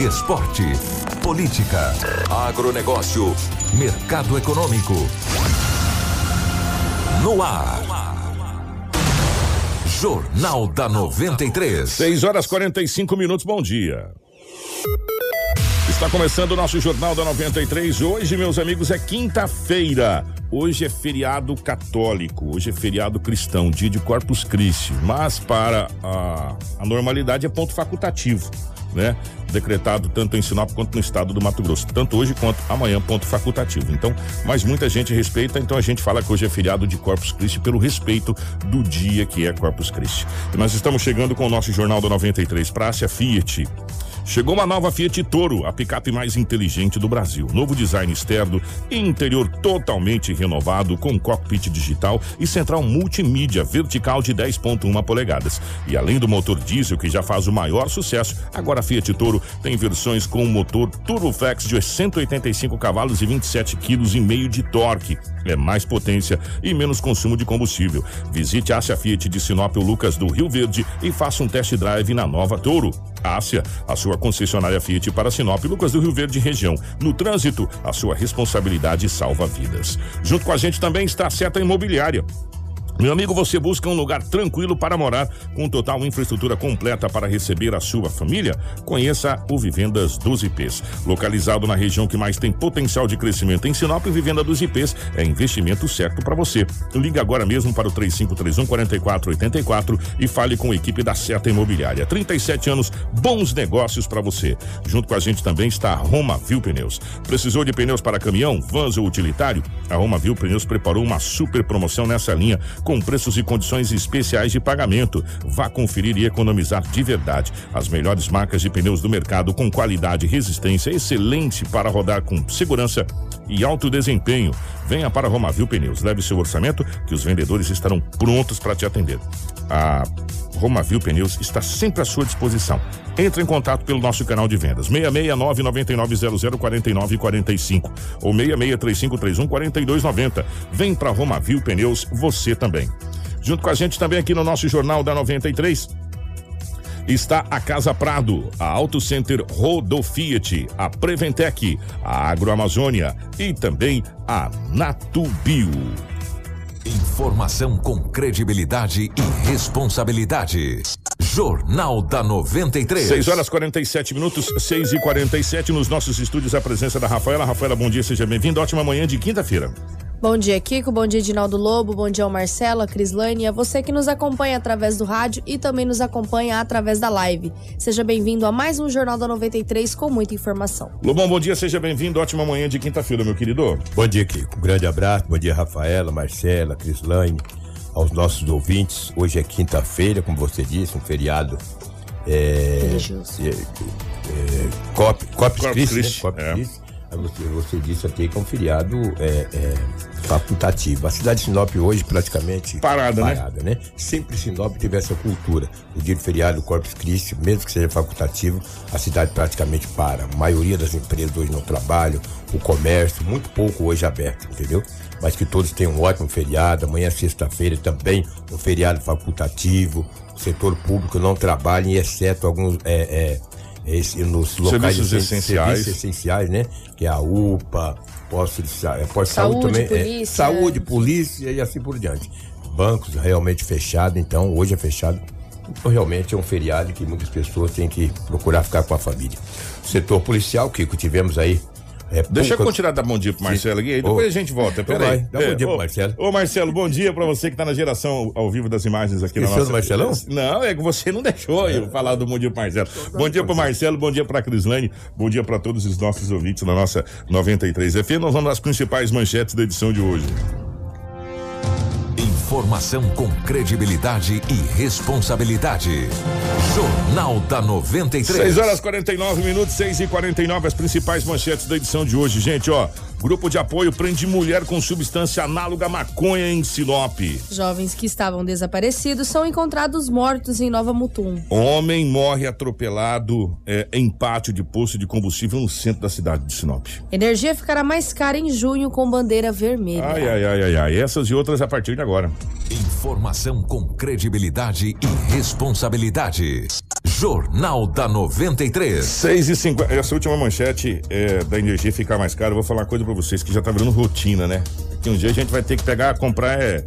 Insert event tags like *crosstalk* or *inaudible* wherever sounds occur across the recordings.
Esporte. Política. Agronegócio. Mercado econômico. No ar. Jornal da 93. 6 horas 45 minutos, bom dia. Está começando o nosso Jornal da 93. Hoje, meus amigos, é quinta-feira. Hoje é feriado católico, hoje é feriado cristão, dia de Corpus Christi. Mas para a, a normalidade é ponto facultativo, né? Decretado tanto em Sinop quanto no estado do Mato Grosso. Tanto hoje quanto amanhã, ponto facultativo. Então, mas muita gente respeita, então a gente fala que hoje é feriado de Corpus Christi pelo respeito do dia que é Corpus Christi. E nós estamos chegando com o nosso Jornal da 93. Praça Fiat. Chegou uma nova Fiat Toro, a picape mais inteligente do Brasil. Novo design externo e interior totalmente renovado, com cockpit digital e central multimídia vertical de 10,1 polegadas. E além do motor diesel, que já faz o maior sucesso, agora a Fiat Toro tem versões com motor Turboflex de 185 cavalos e 27 quilos e meio de torque. É mais potência e menos consumo de combustível. Visite a Fiat de Sinop Lucas do Rio Verde e faça um test drive na nova Toro. Ásia, a sua concessionária Fiat para Sinop, Lucas do Rio Verde região. No trânsito, a sua responsabilidade salva vidas. Junto com a gente também está a Seta Imobiliária. Meu amigo, você busca um lugar tranquilo para morar, com total infraestrutura completa para receber a sua família? Conheça o Vivendas dos IPs. Localizado na região que mais tem potencial de crescimento em Sinop, Vivenda dos IPs é investimento certo para você. Ligue agora mesmo para o 3531 4484 e fale com a equipe da Seta Imobiliária. 37 anos, bons negócios para você. Junto com a gente também está a Roma Viu Pneus. Precisou de pneus para caminhão, vans ou utilitário? A Roma Viu Pneus preparou uma super promoção nessa linha com preços e condições especiais de pagamento. Vá conferir e economizar de verdade. As melhores marcas de pneus do mercado com qualidade e resistência excelente para rodar com segurança e alto desempenho. Venha para Romavil Pneus. Leve seu orçamento que os vendedores estarão prontos para te atender. A Romavil Pneus está sempre à sua disposição. Entre em contato pelo nosso canal de vendas 669 9900 4945 ou 663531 4290. Vem para Romavil Pneus você também. Junto com a gente também aqui no nosso Jornal da 93 está a Casa Prado, a Auto Center Rodo Fiat, a Preventec, a Agroamazônia e também a Natubio. Informação com credibilidade e responsabilidade. Jornal da 93. 6 horas 47 minutos, 6 e 47 nos nossos estúdios. A presença da Rafaela. Rafaela, bom dia, seja bem-vinda. Ótima manhã de quinta-feira. Bom dia, Kiko. Bom dia, Edinaldo Lobo. Bom dia ao Marcelo, a Crislane e a você que nos acompanha através do rádio e também nos acompanha através da live. Seja bem-vindo a mais um Jornal da 93 com muita informação. Lobão, bom dia, seja bem-vindo. Ótima manhã de quinta-feira, meu querido. Bom dia, Kiko. Um grande abraço. Bom dia, Rafaela, Marcela, Crislane, aos nossos ouvintes. Hoje é quinta-feira, como você disse, um feriado. É, Religioso. é, é, Cop, Corpus Corpus Christi, né? Christi, Corpus é. Christi. Você, você disse até que é um feriado é, é, facultativo. A cidade de Sinop hoje praticamente Parada, né? parada né? Sempre Sinop teve essa cultura. O dia de feriado, o Corpus Christi, mesmo que seja facultativo, a cidade praticamente para. A maioria das empresas hoje não trabalham, o comércio, muito pouco hoje aberto, entendeu? Mas que todos tenham um ótimo feriado. Amanhã, sexta-feira, também um feriado facultativo. O setor público não trabalha, exceto alguns. É, é, esse, nos locais Serviços essenciais. serviços essenciais, né? Que é a UPA, posto de, é, posto de Saúde, saúde também, é, polícia. saúde, polícia e assim por diante. Bancos realmente fechados, então hoje é fechado. Então, realmente é um feriado que muitas pessoas têm que procurar ficar com a família. Setor policial, Kiko, tivemos aí. É, Deixa eu continuar dar bom dia pro Marcelo aqui, aí depois Ô. a gente volta. Peraí. dá bom dia pro Marcelo. Ô, Marcelo, bom dia pra você que tá na geração ao vivo das imagens aqui na Esqueceu nossa. Marcelão? Não, é que você não deixou eu falar do bom dia pro Marcelo. Bom dia pro Marcelo, bom dia pra Crislane, bom dia pra todos os nossos ouvintes na nossa 93 FM. Nós vamos às principais manchetes da edição de hoje. Informação com credibilidade e responsabilidade. Jornal da 93. 6 horas 49 minutos, 6 e 49 as principais manchetes da edição de hoje, gente, ó. Grupo de apoio prende mulher com substância análoga à maconha em Sinop. Jovens que estavam desaparecidos são encontrados mortos em Nova Mutum. Homem morre atropelado é, em pátio de posto de combustível no centro da cidade de Sinop. Energia ficará mais cara em junho com bandeira vermelha. Ai, ai, ai, ai, ai. Essas e outras a partir de agora. Informação com credibilidade e responsabilidade. Jornal da 93. 6 e 50 Essa última manchete é, da energia ficar mais cara, eu vou falar uma coisa pra vocês que já tá virando rotina, né? Que um dia a gente vai ter que pegar, comprar é,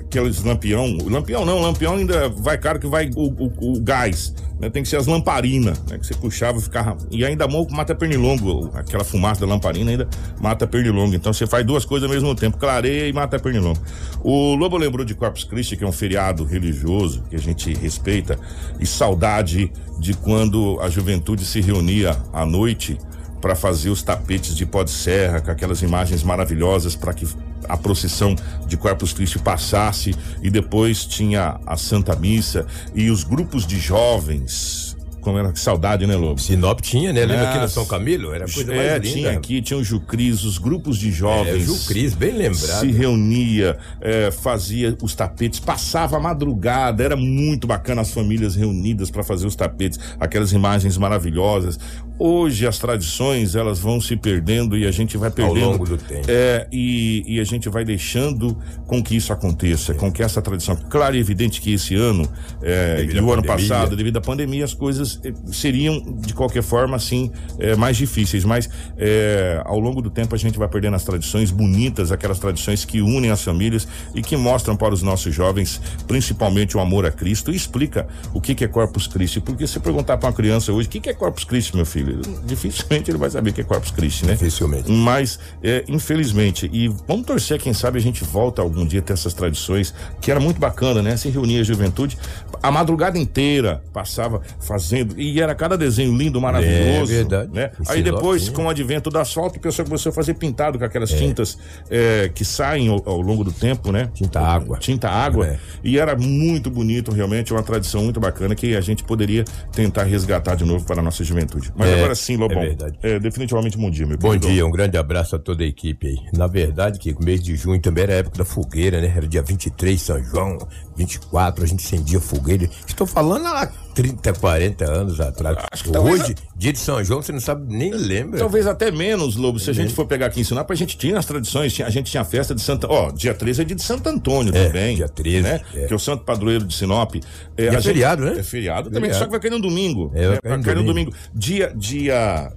aqueles lampião. Lampião não, lampião ainda vai caro que vai o, o- o gás. Né? Tem que ser as lamparinas, né? Que você puxava e ficava. E ainda mata pernilongo. Aquela fumaça da lamparina ainda mata pernilongo. Então você faz duas coisas ao mesmo tempo: clareia e mata pernilongo. O Lobo lembrou de Corpus Christi, que é um feriado religioso que a gente respeita, e saudade de quando a juventude se reunia à noite para fazer os tapetes de pó de serra, com aquelas imagens maravilhosas para que a procissão de Corpus Christi passasse e depois tinha a Santa Missa e os grupos de jovens. Como era que saudade, né, Lobo? Sinop tinha, né? Lembra aqui no Nossa. São Camilo? Era coisa é, mais linda. tinha aqui, tinha o Jucris, os grupos de É, jovens. Ju Cris, bem lembrado. Se reunia, é, fazia os tapetes, passava a madrugada, era muito bacana as famílias reunidas para fazer os tapetes, aquelas imagens maravilhosas. Hoje as tradições elas vão se perdendo e a gente vai perdendo longo do tempo. É, e, e a gente vai deixando com que isso aconteça, com que essa tradição. Claro e evidente que esse ano é, e o ano pandemia. passado, devido à pandemia, as coisas eh, seriam de qualquer forma assim eh, mais difíceis, mas eh, ao longo do tempo a gente vai perdendo as tradições bonitas, aquelas tradições que unem as famílias e que mostram para os nossos jovens, principalmente o amor a Cristo e explica o que que é Corpus Christi, porque se perguntar para uma criança hoje, o que que é Corpus Christi, meu filho? Dificilmente ele vai saber o que é Corpus Christi, né? Dificilmente. Mas, é, infelizmente, e vamos torcer, quem sabe a gente volta algum dia a ter essas tradições, que era muito bacana, né? Se reunia a juventude, a madrugada inteira passava fazendo, e era cada desenho lindo, maravilhoso. É verdade. Né? Aí depois, com o advento do asfalto, o pessoal começou a fazer pintado com aquelas tintas é, que saem ao, ao longo do tempo, né? Tinta água. Tinta água. É. E era muito bonito, realmente, uma tradição muito bacana que a gente poderia tentar resgatar de novo para a nossa juventude. Mas É, agora sim, Lobão. é verdade. É definitivamente bom dia, meu Bom querido. dia, um grande abraço a toda a equipe aí. Na verdade, que o mês de junho também era a época da fogueira, né? Era dia 23, São João, 24, a gente acendia fogueira. Estou falando há 30, 40 anos atrás. Que Hoje, dia de São João, você não sabe nem lembra. Talvez até menos, Lobo. Se a gente for pegar aqui em Sinop, a gente tinha as tradições. a gente tinha a festa de Santa. Ó, dia 13 é dia de Santo Antônio É, também. dia 13, Né? é. Que é o santo padroeiro de Sinop. É, é a gente- feriado, né? É feriado também, Feriado. só que vai cair no domingo. É, vai né? cair no cair no domingo. domingo. Dia. dia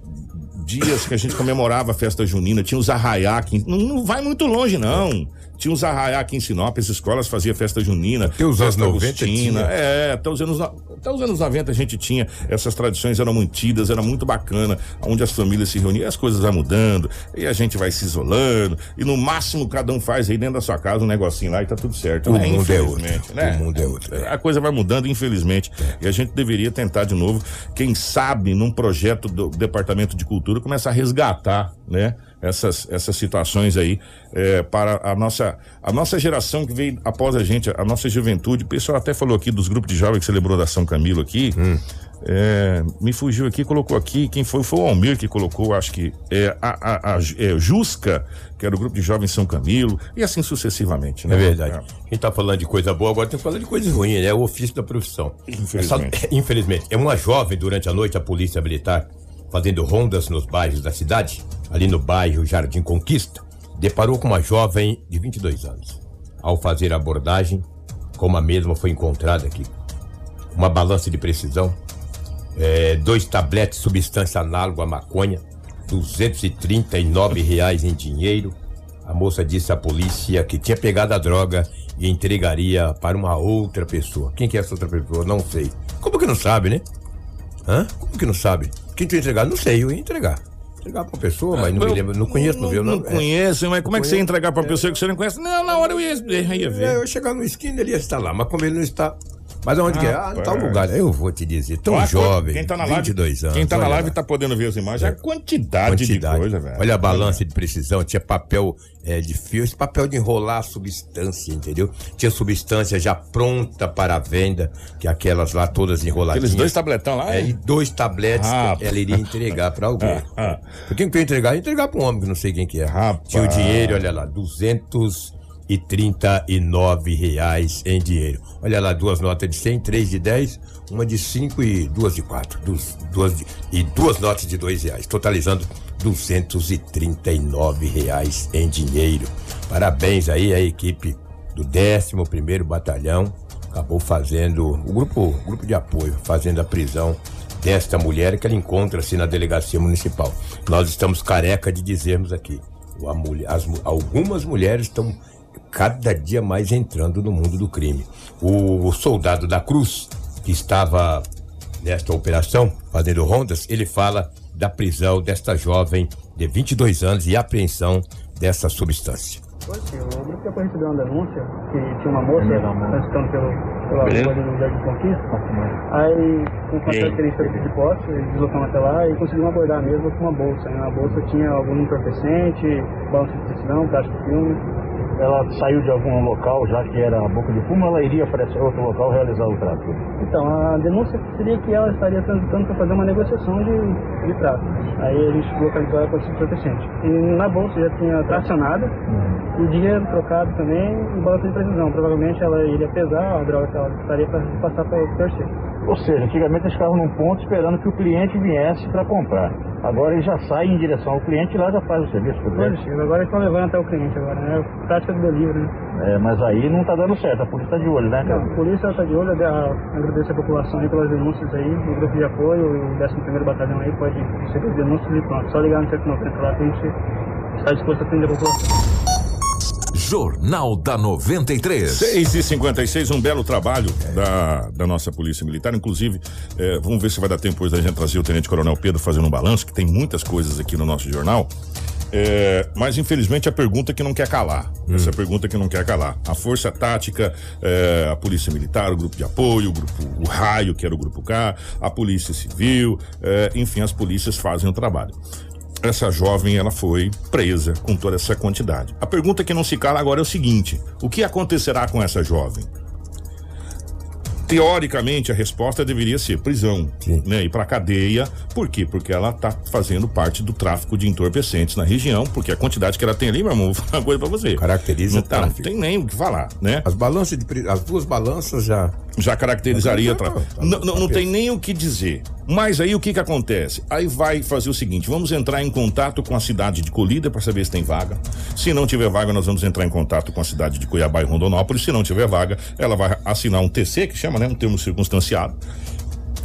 Dias que a gente comemorava a festa junina, tinha os arraiá aqui. Não, não vai muito longe, não. Tinha os arraiá aqui em Sinop, as escolas faziam festa junina. Até os anos festa 90 agostina. tinha. É, até os anos, no- até os anos 90 a gente tinha essas tradições, eram mantidas, era muito bacana, onde as famílias se reuniam, e as coisas vão mudando, e a gente vai se isolando, e no máximo cada um faz aí dentro da sua casa um negocinho lá e tá tudo certo. O né? mundo é outro. Infelizmente, né? O mundo é outro, é. A coisa vai mudando, infelizmente, e a gente deveria tentar de novo, quem sabe, num projeto do Departamento de Cultura, começar a resgatar, né? Essas, essas situações aí é, para a nossa, a nossa geração que veio após a gente, a nossa juventude. O pessoal até falou aqui dos grupos de jovens que celebrou da São Camilo aqui. Hum. É, me fugiu aqui, colocou aqui. Quem foi? Foi o Almir que colocou, acho que é a, a, a é, Jusca, que era o grupo de jovens São Camilo, e assim sucessivamente, né? É verdade. Quem tá falando de coisa boa, agora tem que falar de coisas ruins, né? É o ofício da profissão. Infelizmente. Essa- *laughs* infelizmente. É uma jovem, durante a noite, a polícia militar, fazendo rondas nos bairros da cidade, ali no bairro Jardim Conquista, deparou com uma jovem de 22 anos. Ao fazer a abordagem, como a mesma foi encontrada aqui, uma balança de precisão, é, dois tabletes substância análoga à maconha, 239 reais em dinheiro. A moça disse à polícia que tinha pegado a droga e entregaria para uma outra pessoa. Quem que é essa outra pessoa? Não sei. Como que não sabe, né? Hã? Como que não sabe? Quem tu ia entregar? Não sei, eu ia entregar. Entregar pra uma pessoa, mas não me lembro, não conheço, não, viu? Não, é. conheço, mas como é que você ia entregar pra uma pessoa que você não conhece? Não, na hora eu ia, eu ia É, ver. eu ia chegar no esquina, ele ia estar lá, mas como ele não está, Mas aonde que é? Ah, no tal lugar. Eu vou te dizer, tão Olha, jovem, quem tá na live, 22 anos. Quem tá na live lá. tá podendo ver as imagens. É. A quantidade, de coisa, velho. Olha a balança de precisão, tinha papel é, de fio, esse papel de enrolar a substância, entendeu? Tinha substância já pronta para a venda, que aquelas lá todas enroladinhas. Aqueles dois tabletão lá, É, é? e dois tabletes que ela iria entregar para alguém. *laughs* Ah, Por quem que eu ia entregar? Entregar para um homem que não sei quem que é. Rapaz. Tinha o dinheiro, olha lá, 239 reais em dinheiro. Olha lá, duas notas de 100, três de 10, uma de 5 e duas de 4. Duas, duas de- e duas notas de 2 reais, totalizando 239 reais em dinheiro. Parabéns aí à equipe do 11º Batalhão. Acabou fazendo, o grupo, o grupo de apoio, fazendo a prisão desta mulher que ela encontra-se na delegacia municipal. Nós estamos careca de dizermos aqui. as algumas mulheres estão cada dia mais entrando no mundo do crime. O, soldado da Cruz, que estava nesta operação, fazendo rondas, ele fala da prisão desta jovem de 22 anos e apreensão dessa substância. Sim, o grupo depois recebeu uma denúncia que tinha uma moça transitando pelo, pela rua ali no Jardim Conquista. Aí, com característica de posse, eles deslocamos até lá e conseguimos abordar mesmo com uma bolsa. E na bolsa tinha algum entorpecente, balanço de decisão, plástico de filme. Ela saiu de algum local, já que era a boca de fumo, ela iria para esse outro local realizar o tráfico. Então, a denúncia seria que ela estaria transitando para fazer uma negociação de, de tráfico. Aí a gente localizou ela com esse. E na bolsa já tinha tracionado, e dinheiro trocado também, e balança de precisão. Provavelmente ela iria pesar a droga que ela estaria para passar para o terceiro. Ou seja, antigamente eles ficavam num ponto esperando que o cliente viesse para comprar. Agora eles já saem em direção ao cliente e lá já faz o serviço por dentro. Agora eles estão levando até o cliente agora, né? Prática do delivery, né? É, mas aí não tá dando certo, a polícia tá de olho, né, cara? A polícia está de olho, a- agradecer a população aí pelas denúncias aí, o grupo de apoio, o 11º Batalhão aí pode receber as denúncias e pronto. Só ligar no 190 lá que a gente está disposto a atender a população. Jornal da 93. 6 e 56 um belo trabalho da, da nossa Polícia Militar. Inclusive, eh, vamos ver se vai dar tempo depois da gente trazer o Tenente Coronel Pedro fazendo um balanço, que tem muitas coisas aqui no nosso jornal. Eh, mas infelizmente a pergunta que não quer calar. Essa pergunta que não quer calar. A Força Tática, eh, a Polícia Militar, o grupo de apoio, o grupo o Raio, que era o grupo K, a Polícia Civil, eh, enfim, as polícias fazem o trabalho essa jovem ela foi presa com toda essa quantidade. A pergunta que não se cala agora é o seguinte: o que acontecerá com essa jovem? Teoricamente, a resposta deveria ser prisão, Sim. né? Ir pra cadeia. Por quê? Porque ela tá fazendo parte do tráfico de entorpecentes na região, porque a quantidade que ela tem ali, meu irmão, *laughs* vou falar uma coisa pra você. Caracteriza não, tá, não tem nem o que falar, né? As balanças de as duas balanças já já caracterizaria. Tá, tá, tá, Não, tá, não, tá não tem nem o que dizer. Mas aí o que que acontece? Aí vai fazer o seguinte: vamos entrar em contato com a cidade de Colíder para saber se tem vaga. Se não tiver vaga, nós vamos entrar em contato com a cidade de Cuiabá e Rondonópolis. Se não tiver vaga, ela vai assinar um TC, que chama, né? Um termo circunstanciado.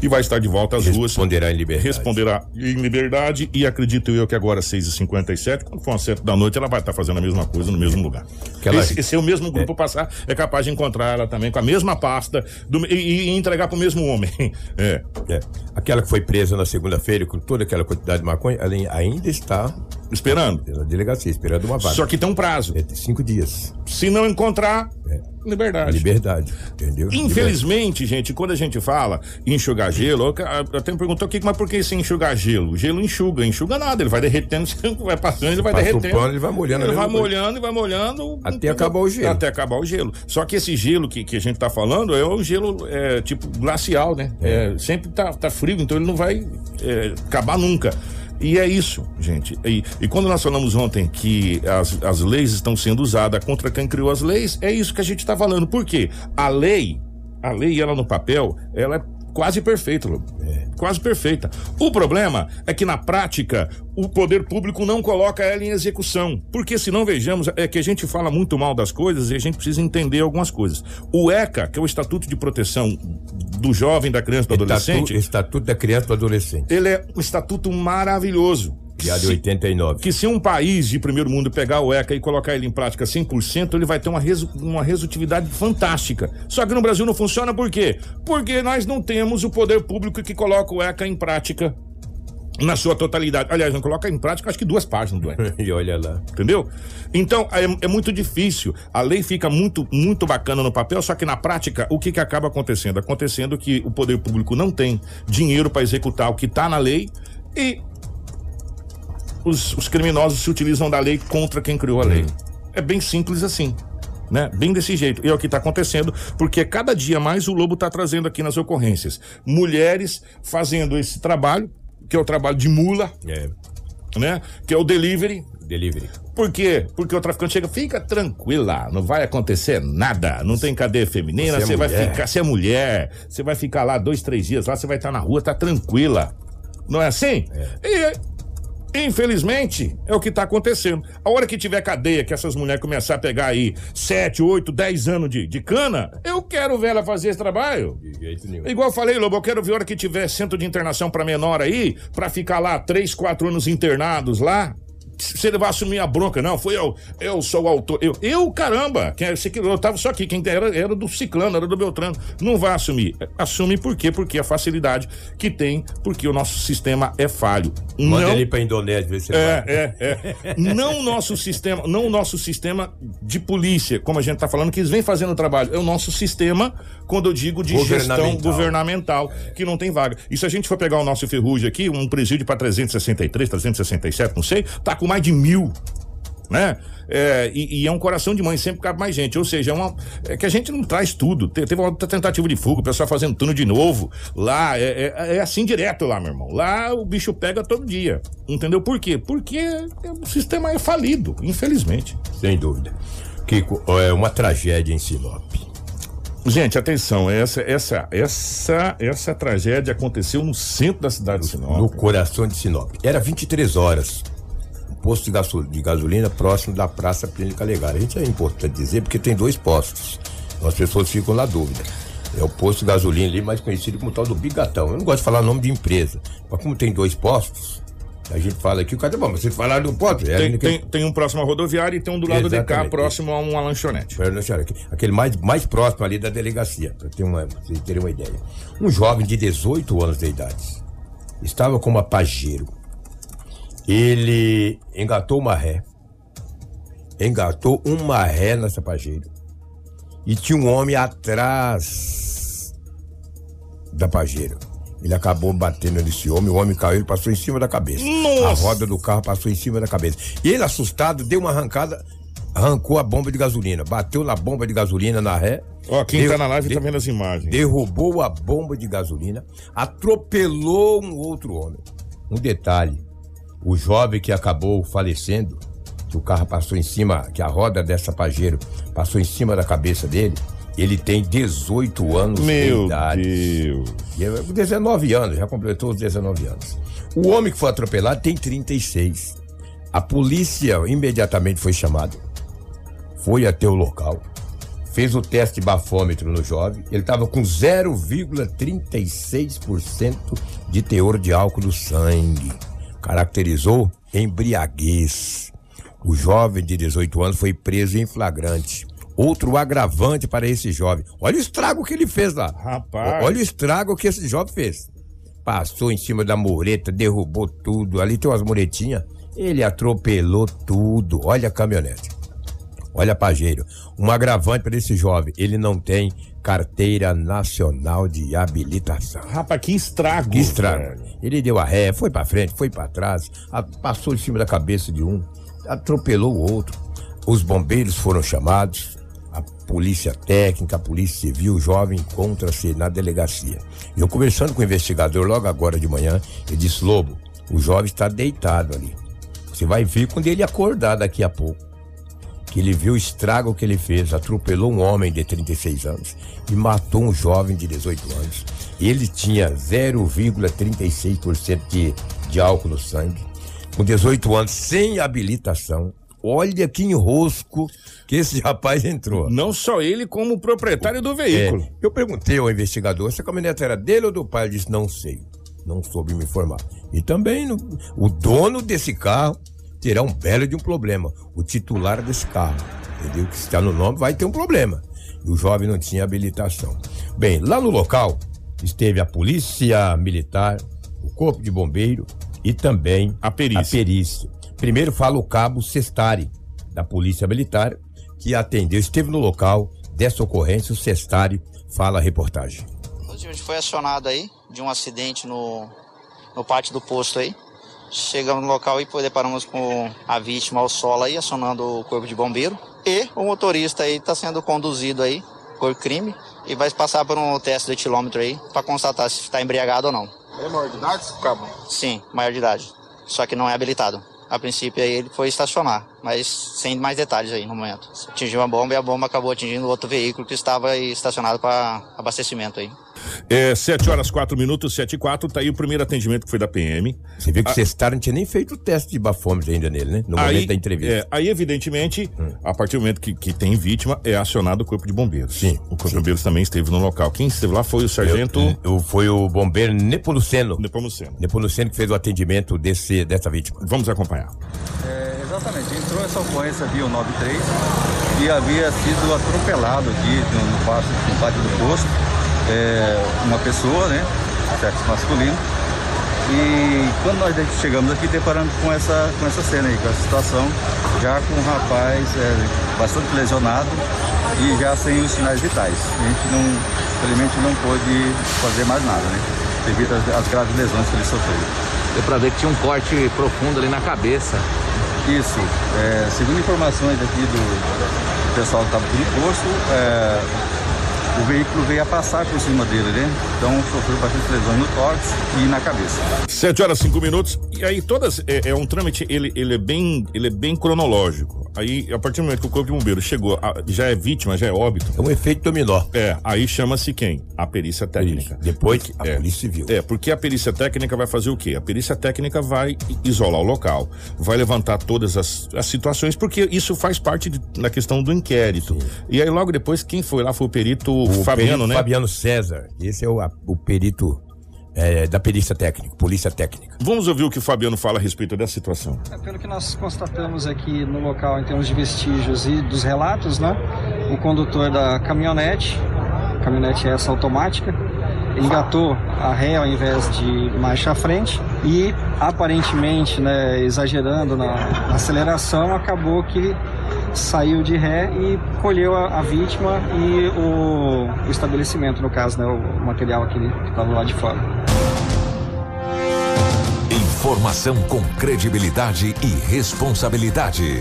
E vai estar de volta às ruas. responderá em liberdade. Responderá em liberdade e acredito eu que agora às 6h57, quando for às 7 da noite, ela vai estar fazendo a mesma coisa no mesmo lugar. Aquela- Esse, esse é o mesmo grupo passar, é capaz de encontrar ela também com a mesma pasta do- e, e entregar pro mesmo homem. *laughs* É. É. Aquela que foi presa na segunda-feira com toda aquela quantidade de maconha, ela ainda está Esperando. na delegacia, esperando uma vaga. Só que tem um prazo. É de cinco dias. Se não encontrar, É. liberdade. Liberdade. Entendeu? Infelizmente, gente, quando a gente fala em enxugar gelo, até me perguntou aqui, mas por que se enxugar gelo? O gelo enxuga, enxuga nada, ele vai derretendo, *laughs* vai passando, ele vai Passa derretendo. pano, ele vai molhando Ele vai coisa. molhando e vai molhando. Até acabar o gelo. Até acabar o gelo. Só que esse gelo que, que a gente tá falando é o gelo é, tipo glacial, né? É, sempre tá, tá frio, então ele não vai é, acabar nunca. E é isso, gente. E, e quando nós falamos ontem que as, as leis estão sendo usadas contra quem criou as leis, é isso que a gente está falando. Por quê? A lei, a lei, ela no papel, ela é quase perfeita, Lobo. Quase perfeita. O problema é que na prática o poder público não coloca ela em execução. Porque senão vejamos, é que a gente fala muito mal das coisas e a gente precisa entender algumas coisas. O ECA, que é o Estatuto de Proteção do Jovem, da Criança e do Adolescente, Estatuto, Estatuto da Criança e do Adolescente. ele é um estatuto maravilhoso. Em Se- 89. que se um país de primeiro mundo pegar o ECA e colocar ele em prática 100%, ele vai ter uma, resu uma resultividade fantástica. Só que no Brasil não funciona por quê? Porque nós não temos o poder público que coloca o ECA em prática na sua totalidade. Aliás, não coloca em prática, acho que duas páginas do *laughs* E olha lá. Entendeu? Então, é, é, muito difícil. A lei fica muito, muito bacana no papel, só que na prática, o que, que acaba acontecendo? Acontecendo que o poder público não tem dinheiro para executar o que está na lei e os, os, criminosos se utilizam da lei contra quem criou a lei. É bem simples assim. Né? Bem desse jeito. E é o que está acontecendo, porque cada dia mais o Lobo está trazendo aqui nas ocorrências. Mulheres fazendo esse trabalho, que é o trabalho de mula, é. né? Que é o delivery. Delivery. Por quê? Porque o traficante chega, fica tranquila, não vai acontecer nada, não tem cadeia feminina, você, é vai ficar, você é mulher, você vai ficar lá dois, três dias lá, você vai estar na rua, tá tranquila. Não é assim? É. E Infelizmente, é o que está acontecendo. A hora que tiver cadeia, que essas mulheres começar a pegar aí 7, 8, 10 anos de, de cana, eu quero ver ela fazer esse trabalho. Igual eu falei, Lobo, eu quero ver a hora que tiver centro de internação para menor aí, para ficar lá 3, 4 anos internados lá, você vai assumir a bronca, não, foi eu, eu sou o autor. Eu, eu caramba, quem, eu tava só aqui, quem era, era do Ciclano, era do Beltrano. Não vai assumir. Assume por quê? Porque a facilidade que tem, porque o nosso sistema é falho. Manda não, ele pra Indonésia, ver se é, é, é. *laughs* não o nosso sistema, não o nosso sistema de polícia, como a gente tá falando, que eles vêm fazendo o trabalho. É o nosso sistema, quando eu digo de governamental. gestão governamental, que não tem vaga. E se a gente for pegar o nosso ferrugem aqui, um presídio para 363, 367, não sei, tá com mais de mil né? É, e, e, é um coração de mãe, sempre cabe mais gente. Ou seja, é, uma, é que a gente não traz tudo. Te, teve uma outra tentativa de fuga, o pessoal fazendo turno de novo. Lá é, é, é, assim direto lá, meu irmão. Lá o bicho pega todo dia. Entendeu por quê? Porque o sistema é falido, infelizmente. Sem dúvida. Kiko, é uma tragédia em Sinop. Gente, atenção, essa, essa, essa, essa tragédia aconteceu no centro da cidade de Sinop. No coração de Sinop. Era 23 horas posto de, gasol, de gasolina próximo da Praça Clínica Legal. A gente é importante dizer porque tem dois postos. Então as pessoas ficam na dúvida. É o posto de gasolina ali, mais conhecido como tal do Bigatão. Eu não gosto de falar nome de empresa, mas como tem dois postos, a gente fala aqui, o cara, bom, mas vocês falaram do posto. É tem, tem, tem, um próximo à rodoviária e tem um do lado Exatamente. de cá, próximo a uma lanchonete. Aquele mais, mais próximo ali da delegacia, para ter uma, vocês terem uma ideia. Um jovem de 18 anos de idade estava com uma Pajero ele engatou uma ré. Engatou uma ré nessa pajeira. E tinha um homem atrás da pajeira. Ele acabou batendo nesse homem, o homem caiu, ele passou em cima da cabeça. Nossa. A roda do carro passou em cima da cabeça. E ele, assustado, deu uma arrancada, arrancou a bomba de gasolina, bateu na bomba de gasolina na ré. Ó, quem tá na live tá vendo as imagens. Derrubou a bomba de gasolina, atropelou um outro homem. Um detalhe: o jovem que acabou falecendo, que o carro passou em cima, que a roda dessa Pajero passou em cima da cabeça dele, ele tem 18 anos Meu de idade. Meu Deus. 19 anos, já completou os 19 anos. O homem que foi atropelado tem 36. A polícia imediatamente foi chamada, foi até o local, fez o teste bafômetro no jovem, ele estava com 0,36% de teor de álcool no sangue caracterizou embriaguez. O jovem de 18 anos foi preso em flagrante. Outro agravante para esse jovem. Olha o estrago que ele fez lá. Rapaz. Olha o estrago que esse jovem fez. Passou em cima da mureta, derrubou tudo. Ali tem umas muretinhas. Ele atropelou tudo. Olha a caminhonete. Olha, Pajeiro. Um agravante para esse jovem. Ele não tem carteira nacional de habilitação. Rapaz, que estrago. Que estrago. Velho. Ele deu a ré, foi para frente, foi para trás, passou em cima da cabeça de um, atropelou o outro. Os bombeiros foram chamados, a polícia técnica, a polícia civil, o jovem encontra-se na delegacia. Eu conversando com o investigador logo agora de manhã, ele disse: Lobo, o jovem está deitado ali. Você vai ver quando ele acordar daqui a pouco que ele viu o estrago que ele fez, atropelou um homem de 36 anos e matou um jovem de 18 anos. Ele tinha 0,36% de, de álcool no sangue, com 18 anos, sem habilitação. Olha que enrosco que esse *laughs* rapaz entrou. Não só ele, como o proprietário do veículo. É, eu perguntei ao investigador se a caminhonete era dele ou do pai. Ele disse: não sei, não soube me informar. E também no, o dono desse carro terá um belo de um problema. O titular desse carro, entendeu? Que está no nome vai ter um problema. E o jovem não tinha habilitação. Bem, lá no local esteve a polícia militar, o corpo de bombeiro e também A perícia. a perícia. Primeiro fala o cabo Sestari, da Polícia Militar, que atendeu, esteve no local dessa ocorrência, o Sestari fala a reportagem. A gente foi acionado aí de um acidente no, no pátio do posto aí. Chegamos no local e deparamos com a vítima ao solo aí, acionando o corpo de bombeiro. E o motorista aí está sendo conduzido aí por crime e vai passar por um teste de etilômetro aí para constatar se está embriagado ou não. É maior de idade, cabo? Sim, maior de idade. Só que não é habilitado. A princípio aí ele foi estacionar, mas sem mais detalhes aí no momento. Atingiu a bomba e a bomba acabou atingindo outro veículo que estava aí estacionado para abastecimento aí. É, 7 horas 4 minutos, 7 e 4, tá aí o primeiro atendimento que foi da PM. Você viu que Ah. o Sestari não tinha nem feito o teste de bafômetro ainda nele, né? No aí, momento da entrevista. Hum. é, aí, evidentemente, a partir do momento que, que tem vítima, é acionado o corpo de bombeiros. Sim, O corpo de bombeiros também esteve no local. Quem esteve lá foi o sargento Eu- eu- foi o bombeiro Nepomuceno. Nepomuceno. Nepomuceno que fez o atendimento desse, dessa vítima. Vamos acompanhar. É, exatamente, entrou essa ocorrência via o 93 e havia sido atropelado aqui no, no, no pátio do posto é, uma pessoa, né, sexo masculino. E quando nós chegamos aqui, deparamos com essa, com essa cena aí, com essa situação, já com um rapaz é, bastante lesionado e já sem os sinais vitais. A gente não, infelizmente não pôde fazer mais nada, né, devido às, às graves lesões que ele sofreu. Deu pra ver que tinha um corte profundo ali na cabeça. Isso. É, segundo informações aqui do, do pessoal que estava aqui no posto, é, o veículo veio a passar por cima dele, né? Então sofreu bastante lesões no tórax e na cabeça. 7 horas 5 minutos. E aí todas é, é um trâmite, ele, ele é bem, ele é bem cronológico. Aí a partir do momento que o corpo de bombeiro chegou, a- já é vítima, já é óbito. É um efeito dominó. É, aí chama-se quem? A perícia técnica. Depois a É. Polícia Civil. É, porque a perícia técnica vai fazer o quê? A perícia técnica vai isolar o local, vai levantar todas as, as situações, porque isso faz parte de- da questão do inquérito. E aí logo depois, quem foi lá foi o perito O Fabiano, né? Fabiano César. Esse é o, a- o perito é, da perícia técnica, polícia técnica. Vamos ouvir o que o Fabiano fala a respeito dessa situação. É, Pelo que nós constatamos aqui no local em termos de vestígios e dos relatos, né? O condutor da caminhonete, caminhonete essa automática, engatou a ré ao invés de marcha à frente e aparentemente, né, exagerando na, aceleração, acabou que saiu de ré e colheu a, a vítima e o, o estabelecimento, no caso, né, o material que estava lá de fora. Informação com credibilidade e responsabilidade.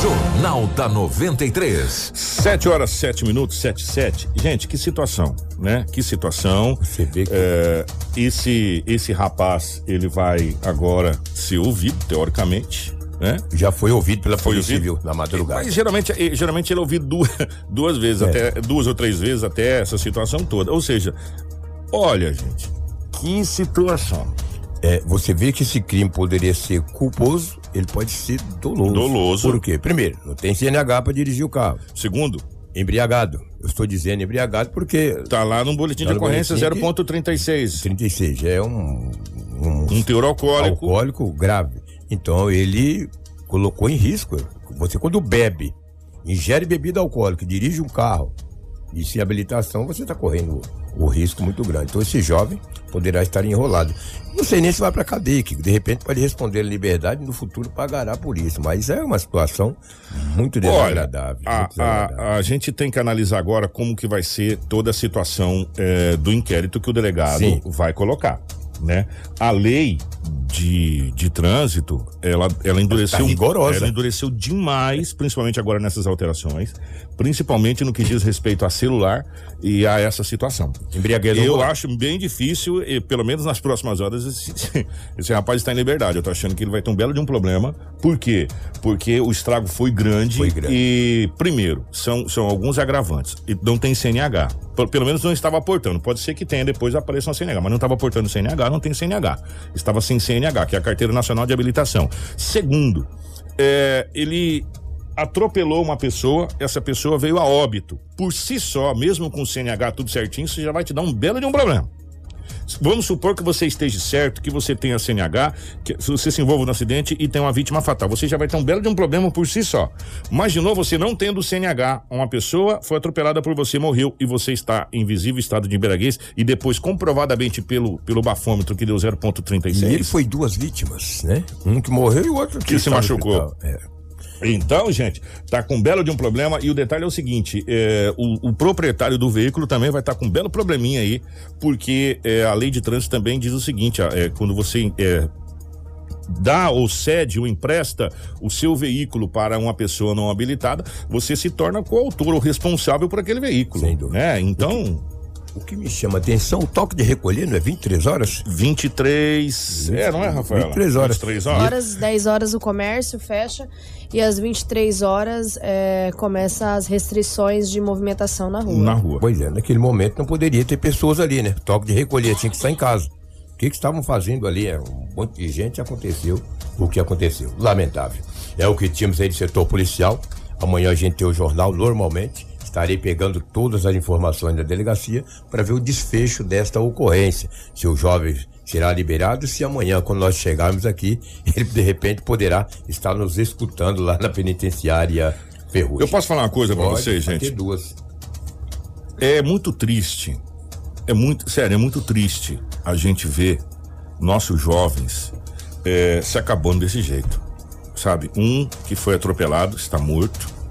Jornal da 93. 7 horas 7 minutos, 7 7. Gente, que situação, né? Que situação. Você vê que É, esse, esse rapaz, ele vai agora ser ouvido, teoricamente, né? já foi ouvido pela Foi Polícia ouvido? Civil na madrugada. Mas geralmente, eh, geralmente ele é ouvido duas, *laughs* duas vezes, É. até duas ou três vezes até essa situação toda. Ou seja, olha, gente, que situação. É, você vê que esse crime poderia ser culposo, ele pode ser doloso. Doloso. Por quê? Primeiro, não tem CNH para dirigir o carro. Segundo, Embriagado. Eu estou dizendo embriagado porque tá lá no boletim Tá de ocorrência boletim que- 0.36. 36 já é um, um, Um teor alcoólico. alcoólico grave. Então ele colocou em risco. Você quando bebe, ingere bebida alcoólica, dirige um carro e sem habilitação, você está correndo o risco muito grande. Então esse jovem poderá estar enrolado. Não sei nem se vai para cadeia, que de repente pode responder em liberdade e no futuro pagará por isso. Mas é uma situação muito Olha, desagradável. a, muito desagradável. a, a gente tem que analisar agora como que vai ser toda a situação eh, do inquérito que o delegado Sim. vai colocar, né? A lei de, de trânsito, ela, ela endureceu, Tá rigorosa. ela endureceu demais, principalmente agora nessas alterações, principalmente no que diz respeito a celular e a essa situação. Embriaguez Eu volante. acho bem difícil, e, pelo menos nas próximas horas, esse, *laughs* esse rapaz está em liberdade. Eu tô achando que ele vai ter um belo de um problema. Por quê? Porque o estrago foi grande. Foi grande. E, primeiro, são, são alguns agravantes. E não tem CNH. Pelo menos não estava aportando. Pode ser que tenha depois apareça uma CNH, mas não estava aportando CNH, não tem CNH. Estava sem CNH, que é a Carteira Nacional de Habilitação. Segundo, é, ele atropelou uma pessoa, essa pessoa veio a óbito. Por si só, mesmo com o CNH tudo certinho, isso já vai te dar um belo de um problema. Vamos supor que você esteja certo, que você tenha CNH, que você se envolva no acidente e tem uma vítima fatal. Você já vai ter um belo de um problema por si só. Novo, você não tendo CNH, uma pessoa foi atropelada por você, morreu e você está em visível estado de embriaguez e depois comprovadamente pelo, pelo bafômetro que deu 0,36. E ele foi duas vítimas, né? Um que morreu e o outro que, que se machucou. É. Então, gente, tá com um belo de um problema e o detalhe é o seguinte: é, o, o proprietário do veículo também vai estar com um belo probleminha aí, porque é, a lei de trânsito também diz o seguinte: é, quando você dá ou cede ou empresta o seu veículo para uma pessoa não habilitada, você se torna coautor ou responsável por aquele veículo. Sem dúvida. Né? Então. O que me chama a atenção, o toque de recolher não é 23 horas? 23. É, não é, Rafael? 23 horas. 23 horas. horas, 10 horas o comércio fecha e às 23 horas é, começa as restrições de movimentação na rua. Na rua. Pois é, naquele momento não poderia ter pessoas ali, né? Toque de recolher, tinha que estar em casa. O que que estavam fazendo ali? É, Um monte de gente aconteceu o que aconteceu. Lamentável. É o que tínhamos aí de setor policial. Amanhã a gente tem o jornal normalmente. Estarei pegando todas as informações da delegacia para ver o desfecho desta ocorrência. Se o jovem será liberado, se amanhã, quando nós chegarmos aqui, *laughs* ele de repente poderá estar nos escutando lá na penitenciária Ferrugem. Eu posso falar uma coisa Pode, vocês, gente? duas. É muito triste. É muito, sério, é muito triste a gente ver nossos jovens é, se acabando desse jeito. Sabe? Um que foi atropelado, está morto.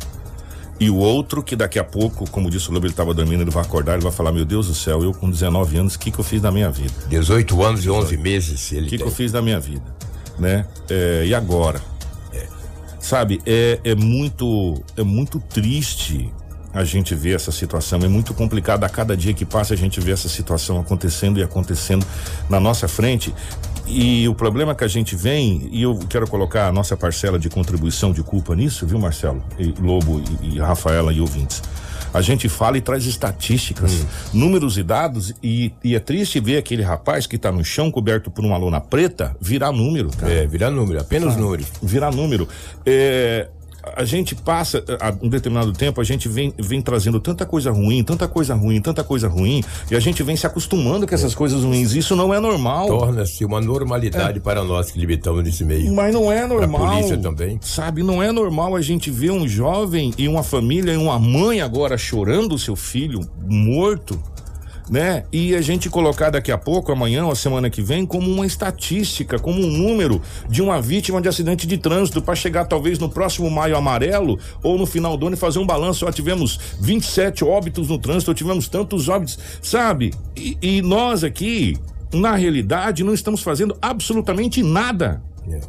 E o outro que daqui a pouco, como disse o Lobo, ele estava dormindo, ele vai acordar, ele vai falar: Meu Deus do céu, eu com 19 anos, o que, que eu fiz da minha vida? 18 anos e 11 meses O ele que, que eu fiz da minha vida? Né? É, e agora? É, sabe, é, é muito é muito triste a gente ver essa situação, é muito complicado a cada dia que passa a gente vê essa situação acontecendo e acontecendo na nossa frente. E o problema que a gente vem, e eu quero colocar a nossa parcela de contribuição de culpa nisso, viu, Marcelo? E Lobo e, e Rafaela e ouvintes. A gente fala e traz estatísticas, números e dados, e, e é triste ver aquele rapaz que tá no chão coberto por uma lona preta virar número, cara. É, virar número, apenas Sabe? número. Virar número. É, a gente passa, a um determinado tempo, a gente vem, vem trazendo tanta coisa ruim, tanta coisa ruim, tanta coisa ruim, e a gente vem se acostumando com essas coisas ruins. Isso não é normal. Torna-se uma normalidade para nós que limitamos nesse meio. Mas não é normal. Pra polícia também. Sabe, não é normal a gente ver um jovem e uma família e uma mãe agora chorando o seu filho morto, né? E a gente colocar daqui a pouco, amanhã ou semana que vem, como uma estatística, como um número de uma vítima de acidente de trânsito para chegar talvez no próximo maio amarelo ou no final do ano e fazer um balanço. Ó, tivemos 27 óbitos no trânsito, ou tivemos tantos óbitos, sabe? E, e nós aqui, na realidade, não estamos fazendo absolutamente nada.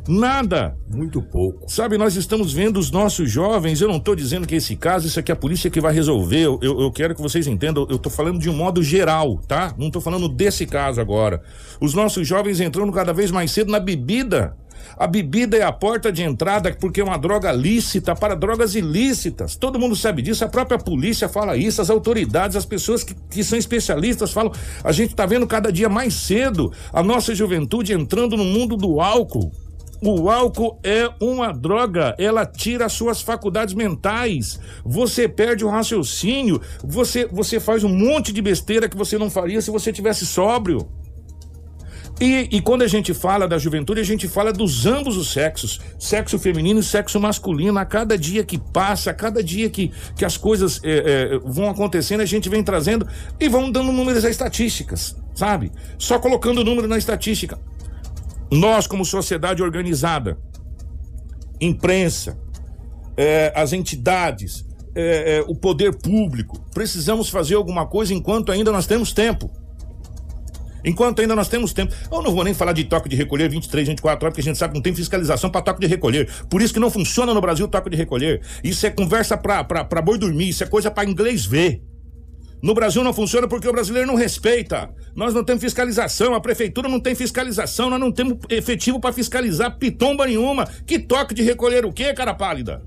Nada. Muito pouco. Sabe, nós estamos vendo os nossos jovens. Eu não estou dizendo que esse caso, isso aqui é a polícia que vai resolver. Eu, eu, eu quero que vocês entendam. Eu estou falando de um modo geral, tá? Não estou falando desse caso agora. Os nossos jovens entrando cada vez mais cedo na bebida. A bebida é a porta de entrada porque é uma droga lícita para drogas ilícitas. Todo mundo sabe disso, a própria polícia fala isso, as autoridades, as pessoas que, que são especialistas falam. A gente está vendo cada dia mais cedo a nossa juventude entrando no mundo do álcool. O álcool é uma droga, ela tira as suas faculdades mentais. Você perde o raciocínio, você, você faz um monte de besteira que você não faria se você tivesse sóbrio. E, e quando a gente fala da juventude, a gente fala dos ambos os sexos, sexo feminino e sexo masculino. A cada dia que passa, a cada dia que, que as coisas é, é, vão acontecendo, a gente vem trazendo e vão dando números a estatísticas, sabe? Só colocando número na estatística. Nós, como sociedade organizada, imprensa, eh, as entidades, eh, eh, o poder público, precisamos fazer alguma coisa enquanto ainda nós temos tempo. Enquanto ainda nós temos tempo. Eu não vou nem falar de toque de recolher 23, 24 horas, porque a gente sabe que não tem fiscalização para toque de recolher. Por isso que não funciona no Brasil o toque de recolher. Isso é conversa pra boi dormir, isso é coisa para inglês ver. No Brasil não funciona porque o brasileiro não respeita. Nós não temos fiscalização, a prefeitura não tem fiscalização, nós não temos efetivo para fiscalizar pitomba nenhuma. Que toque de recolher o quê, cara pálida?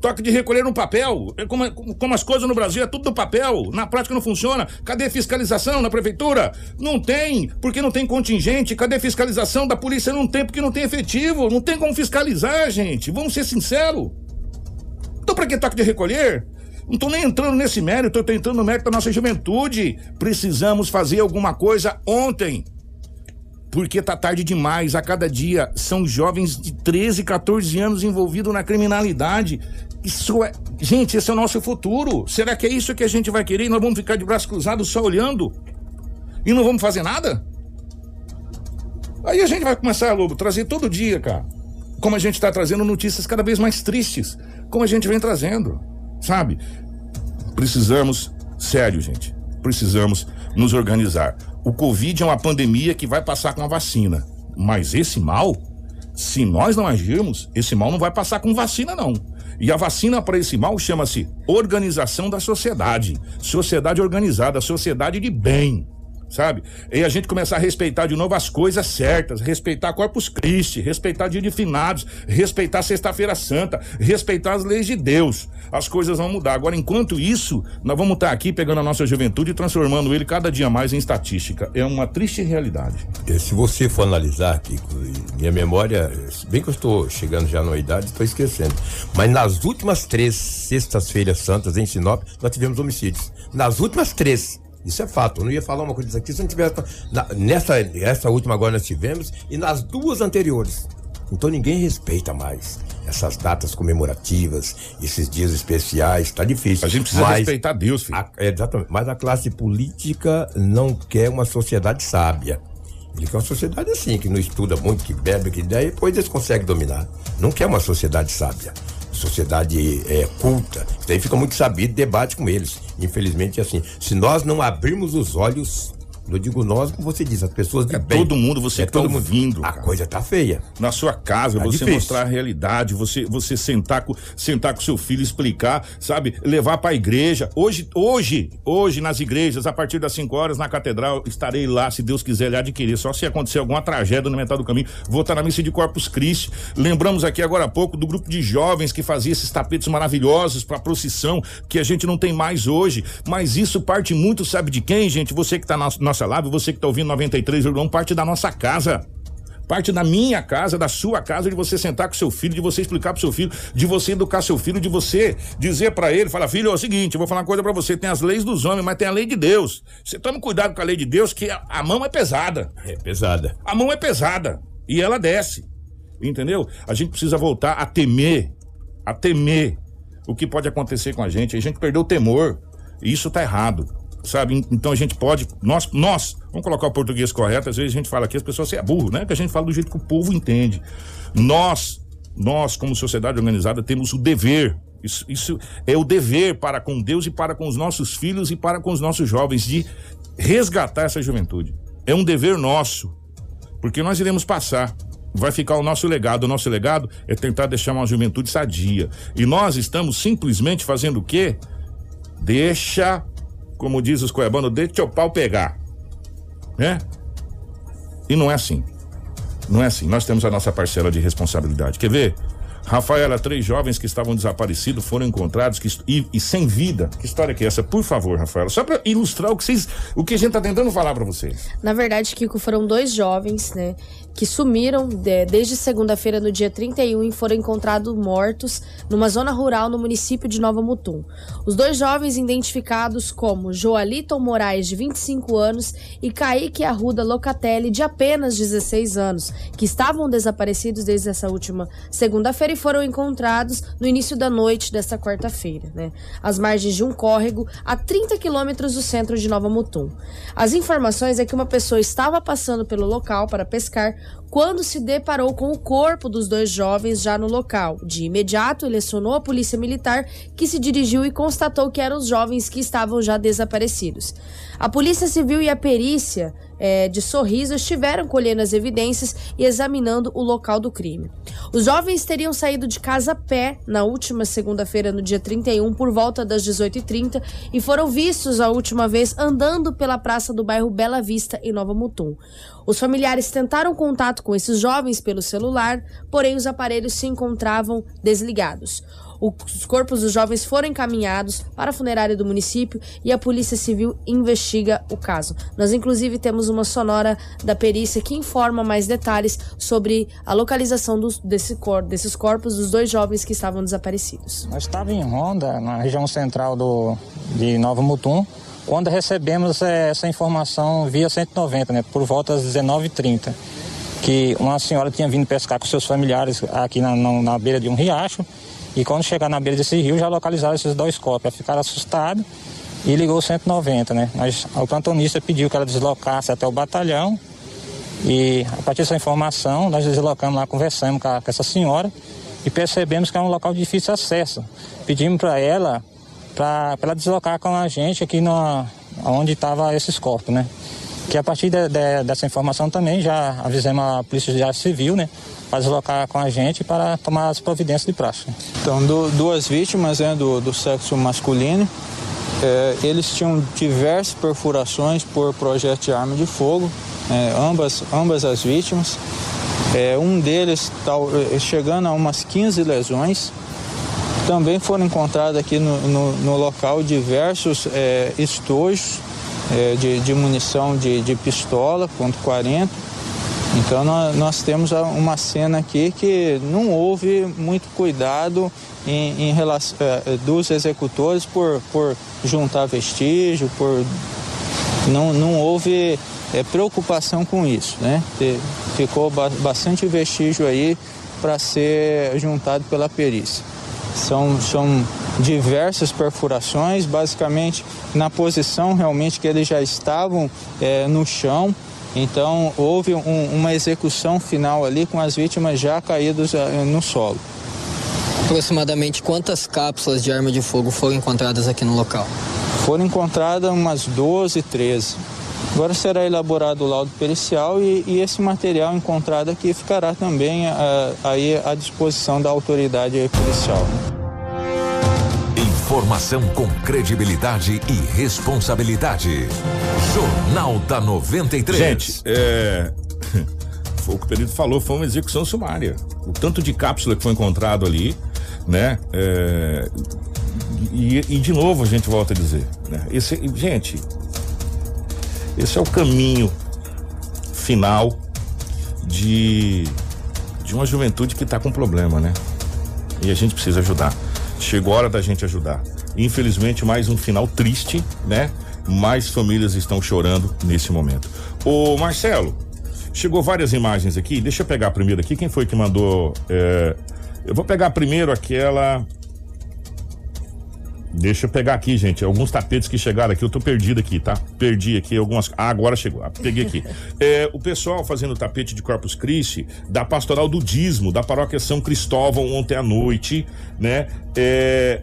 Toque de recolher no papel. É como, como as coisas no Brasil, é tudo no papel. Na prática não funciona. Cadê fiscalização na prefeitura? Não tem, porque não tem contingente. Cadê fiscalização da polícia? Não tem, porque não tem efetivo. Não tem como fiscalizar, gente. Vamos ser sinceros. Então, pra que toque de recolher? Não tô nem entrando nesse mérito, eu tô entrando no mérito da nossa juventude. Precisamos fazer alguma coisa ontem. Porque tá tarde demais. A cada dia são jovens de 13, 14 anos envolvidos na criminalidade. Isso é. Gente, esse é o nosso futuro. Será que é isso que a gente vai querer nós vamos ficar de braço cruzado só olhando? E não vamos fazer nada? Aí a gente vai começar, Lobo, trazer todo dia, cara. Como a gente está trazendo notícias cada vez mais tristes. Como a gente vem trazendo. Sabe? Precisamos, sério, gente. Precisamos nos organizar. O Covid é uma pandemia que vai passar com a vacina. Mas esse mal, se nós não agirmos, esse mal não vai passar com vacina, não. E a vacina para esse mal chama-se organização da sociedade. Sociedade organizada, sociedade de bem sabe? E a gente começar a respeitar de novo as coisas certas, respeitar Corpus Christi, respeitar dia de finados, respeitar Sexta-feira Santa, respeitar as leis de Deus. As coisas vão mudar. Agora, enquanto isso, nós vamos estar aqui pegando a nossa juventude e transformando ele cada dia mais em estatística. É uma triste realidade. Se você for analisar, Kiko, minha memória, bem que eu estou chegando já na idade, estou esquecendo. Mas nas últimas três sextas-feiras santas em Sinop, nós tivemos homicídios. Nas últimas três. Isso é fato. Eu não ia falar uma coisa aqui se não tivesse. Na, nessa essa última agora nós tivemos e nas duas anteriores. Então ninguém respeita mais essas datas comemorativas, esses dias especiais, tá difícil. A gente precisa Mas respeitar Deus, filho. a- é, exatamente. Mas a classe política não quer uma sociedade sábia. Ele quer uma sociedade assim, que não estuda muito, que bebe, que ideia, e depois eles conseguem dominar. Não quer uma sociedade sábia. Sociedade é, culta. Isso daí fica muito sabido, debate com eles. Infelizmente é assim. Se nós não abrirmos os olhos, eu digo nós, como você diz, as pessoas de É bem. todo mundo, você é tá todo mundo. ouvindo, A cara. coisa tá feia. na sua casa, Tá você difícil. mostrar a realidade, você você sentar com sentar com seu filho, explicar, sabe, levar para a igreja. Hoje, hoje, hoje nas igrejas, a partir das 5 horas na catedral, estarei lá, se Deus quiser lhe adquirir. Só se acontecer alguma tragédia no metade do caminho, vou estar na missa de Corpus Christi. Lembramos aqui agora há pouco do grupo de jovens que fazia esses tapetes maravilhosos para procissão que a gente não tem mais hoje, mas isso parte muito, sabe de quem, gente? Você que tá na nossa live, você que tá ouvindo 93,1, parte da nossa casa. Parte da minha casa, da sua casa, de você sentar com seu filho, de você explicar pro seu filho, de você educar seu filho, de você dizer pra ele, fala, filho, é o seguinte, eu vou falar uma coisa pra você, tem as leis dos homens, mas tem a lei de Deus. Você tome cuidado com a lei de Deus, que a, a mão é pesada. É pesada. A mão é pesada e ela desce. Entendeu? A gente precisa voltar a temer, a temer o que pode acontecer com a gente. A gente perdeu o temor. E isso tá errado. Sabe? Então a gente pode, nós, nós, vamos colocar o português correto, às vezes a gente fala aqui, as pessoas você é burro, né? Que a gente fala do jeito que o povo entende. Nós, nós como sociedade organizada temos o dever isso, isso é o dever para com Deus e para com os nossos filhos e para com os nossos jovens de resgatar essa juventude. É um dever nosso, porque nós iremos passar. Vai ficar o nosso legado. O nosso legado é tentar deixar uma juventude sadia. E nós estamos simplesmente fazendo o quê? Deixa, como diz os coebanos, deixa o pau pegar. Né? E não é assim. Não é assim. Nós temos a nossa parcela de responsabilidade. Quer ver? Rafaela, três jovens que estavam desaparecidos foram encontrados que, e, e sem vida. Que história que é essa? Por favor, Rafaela, só para ilustrar o que vocês, o que a gente tá tentando falar para vocês. Na verdade, Kiko, foram dois jovens, né, que sumiram de- desde segunda-feira, no dia 31, e foram encontrados mortos numa zona rural no município de Nova Mutum. Os dois jovens identificados como Joaliton Moraes, de 25 anos, e Kaique Arruda Locatelli, de apenas 16 anos, que estavam desaparecidos desde essa última segunda-feira e foram encontrados no início da noite desta quarta-feira, né, às margens de um córrego a 30 quilômetros do centro de Nova Mutum. As informações é que uma pessoa estava passando pelo local para pescar quando se deparou com o corpo dos dois jovens já no local. De imediato, ele acionou a polícia militar, que se dirigiu e constatou que eram os jovens que estavam já desaparecidos. A Polícia Civil e a perícia eh, de Sorriso estiveram colhendo as evidências e examinando o local do crime. Os jovens teriam saído de casa a pé na última segunda-feira, no dia 31, por volta das 18h30 e foram vistos a última vez andando pela praça do bairro Bela Vista, em Nova Mutum. Os familiares tentaram contato com esses jovens pelo celular, porém os aparelhos se encontravam desligados. Os corpos dos jovens foram encaminhados para a funerária do município e a Polícia Civil investiga o caso. Nós, inclusive, temos uma sonora da perícia que informa mais detalhes sobre a localização dos, desse cor, desses corpos dos dois jovens que estavam desaparecidos. Nós estávamos em Ronda, na região central do, de Nova Mutum, quando recebemos eh, essa informação via 190, né, por volta das 19h30, que uma senhora tinha vindo pescar com seus familiares aqui na, na, na beira de um riacho, e quando chegar na beira desse rio já localizaram esses dois corpos. Ficaram assustados e ligou o 190, né? Mas o plantonista pediu que ela deslocasse até o batalhão e a partir dessa informação nós deslocamos lá, conversamos com, a, com essa senhora e percebemos que é um local de difícil acesso. Pedimos para ela para ela deslocar com a gente aqui no, onde estavam esses corpos, né? Que a partir de, de, dessa informação também já avisamos a Polícia Judiciária Civil, né? Para deslocar com a gente para tomar as providências de praxe. Então, do, duas vítimas né, do, do sexo masculino. É, eles tinham diversas perfurações por projeto de arma de fogo, é, ambas, ambas as vítimas. É, um deles é, chegando a umas 15 lesões. Também foram encontrados aqui no, no, no local diversos é, estojos é, de, de, munição de, de pistola, ponto .40. Então nós, nós, temos uma cena aqui que não houve muito cuidado em, em relação, é, dos executores por, por juntar vestígio, por não, não houve é, preocupação com isso, né? Ficou ba bastante vestígio aí para ser juntado pela perícia. São, são diversas perfurações, basicamente na posição realmente que eles já estavam é, no chão. Então houve um, uma execução final ali com as vítimas já caídas é, no solo. Aproximadamente quantas cápsulas de arma de fogo foram encontradas aqui no local? Foram encontradas umas 12, 13. Agora será elaborado o laudo pericial e, e esse material encontrado aqui ficará também uh, aí à disposição da autoridade policial. Informação com credibilidade e responsabilidade. Jornal da 93. Gente, é. *laughs* Foi o que o perito falou, foi uma execução sumária. O tanto de cápsula que foi encontrado ali, né? É, e, e, de novo a gente volta a dizer, né? Esse, gente, esse é o caminho final de, de uma juventude que está com problema, né? E a gente precisa ajudar. Chegou a hora da gente ajudar. Infelizmente, mais um final triste, né? Mais famílias estão chorando nesse momento. Ô Marcelo, chegou várias imagens aqui. Deixa eu pegar a primeira aqui. Quem foi que mandou? É... Eu vou pegar primeiro aquela Deixa eu pegar aqui, gente, alguns tapetes que chegaram aqui. Eu tô perdido aqui, tá? Perdi aqui algumas. Ah, agora chegou. Ah, peguei aqui. *laughs* É, o pessoal fazendo tapete de Corpus Christi da Pastoral do Dízimo, da Paróquia São Cristóvão, ontem à noite, né? É,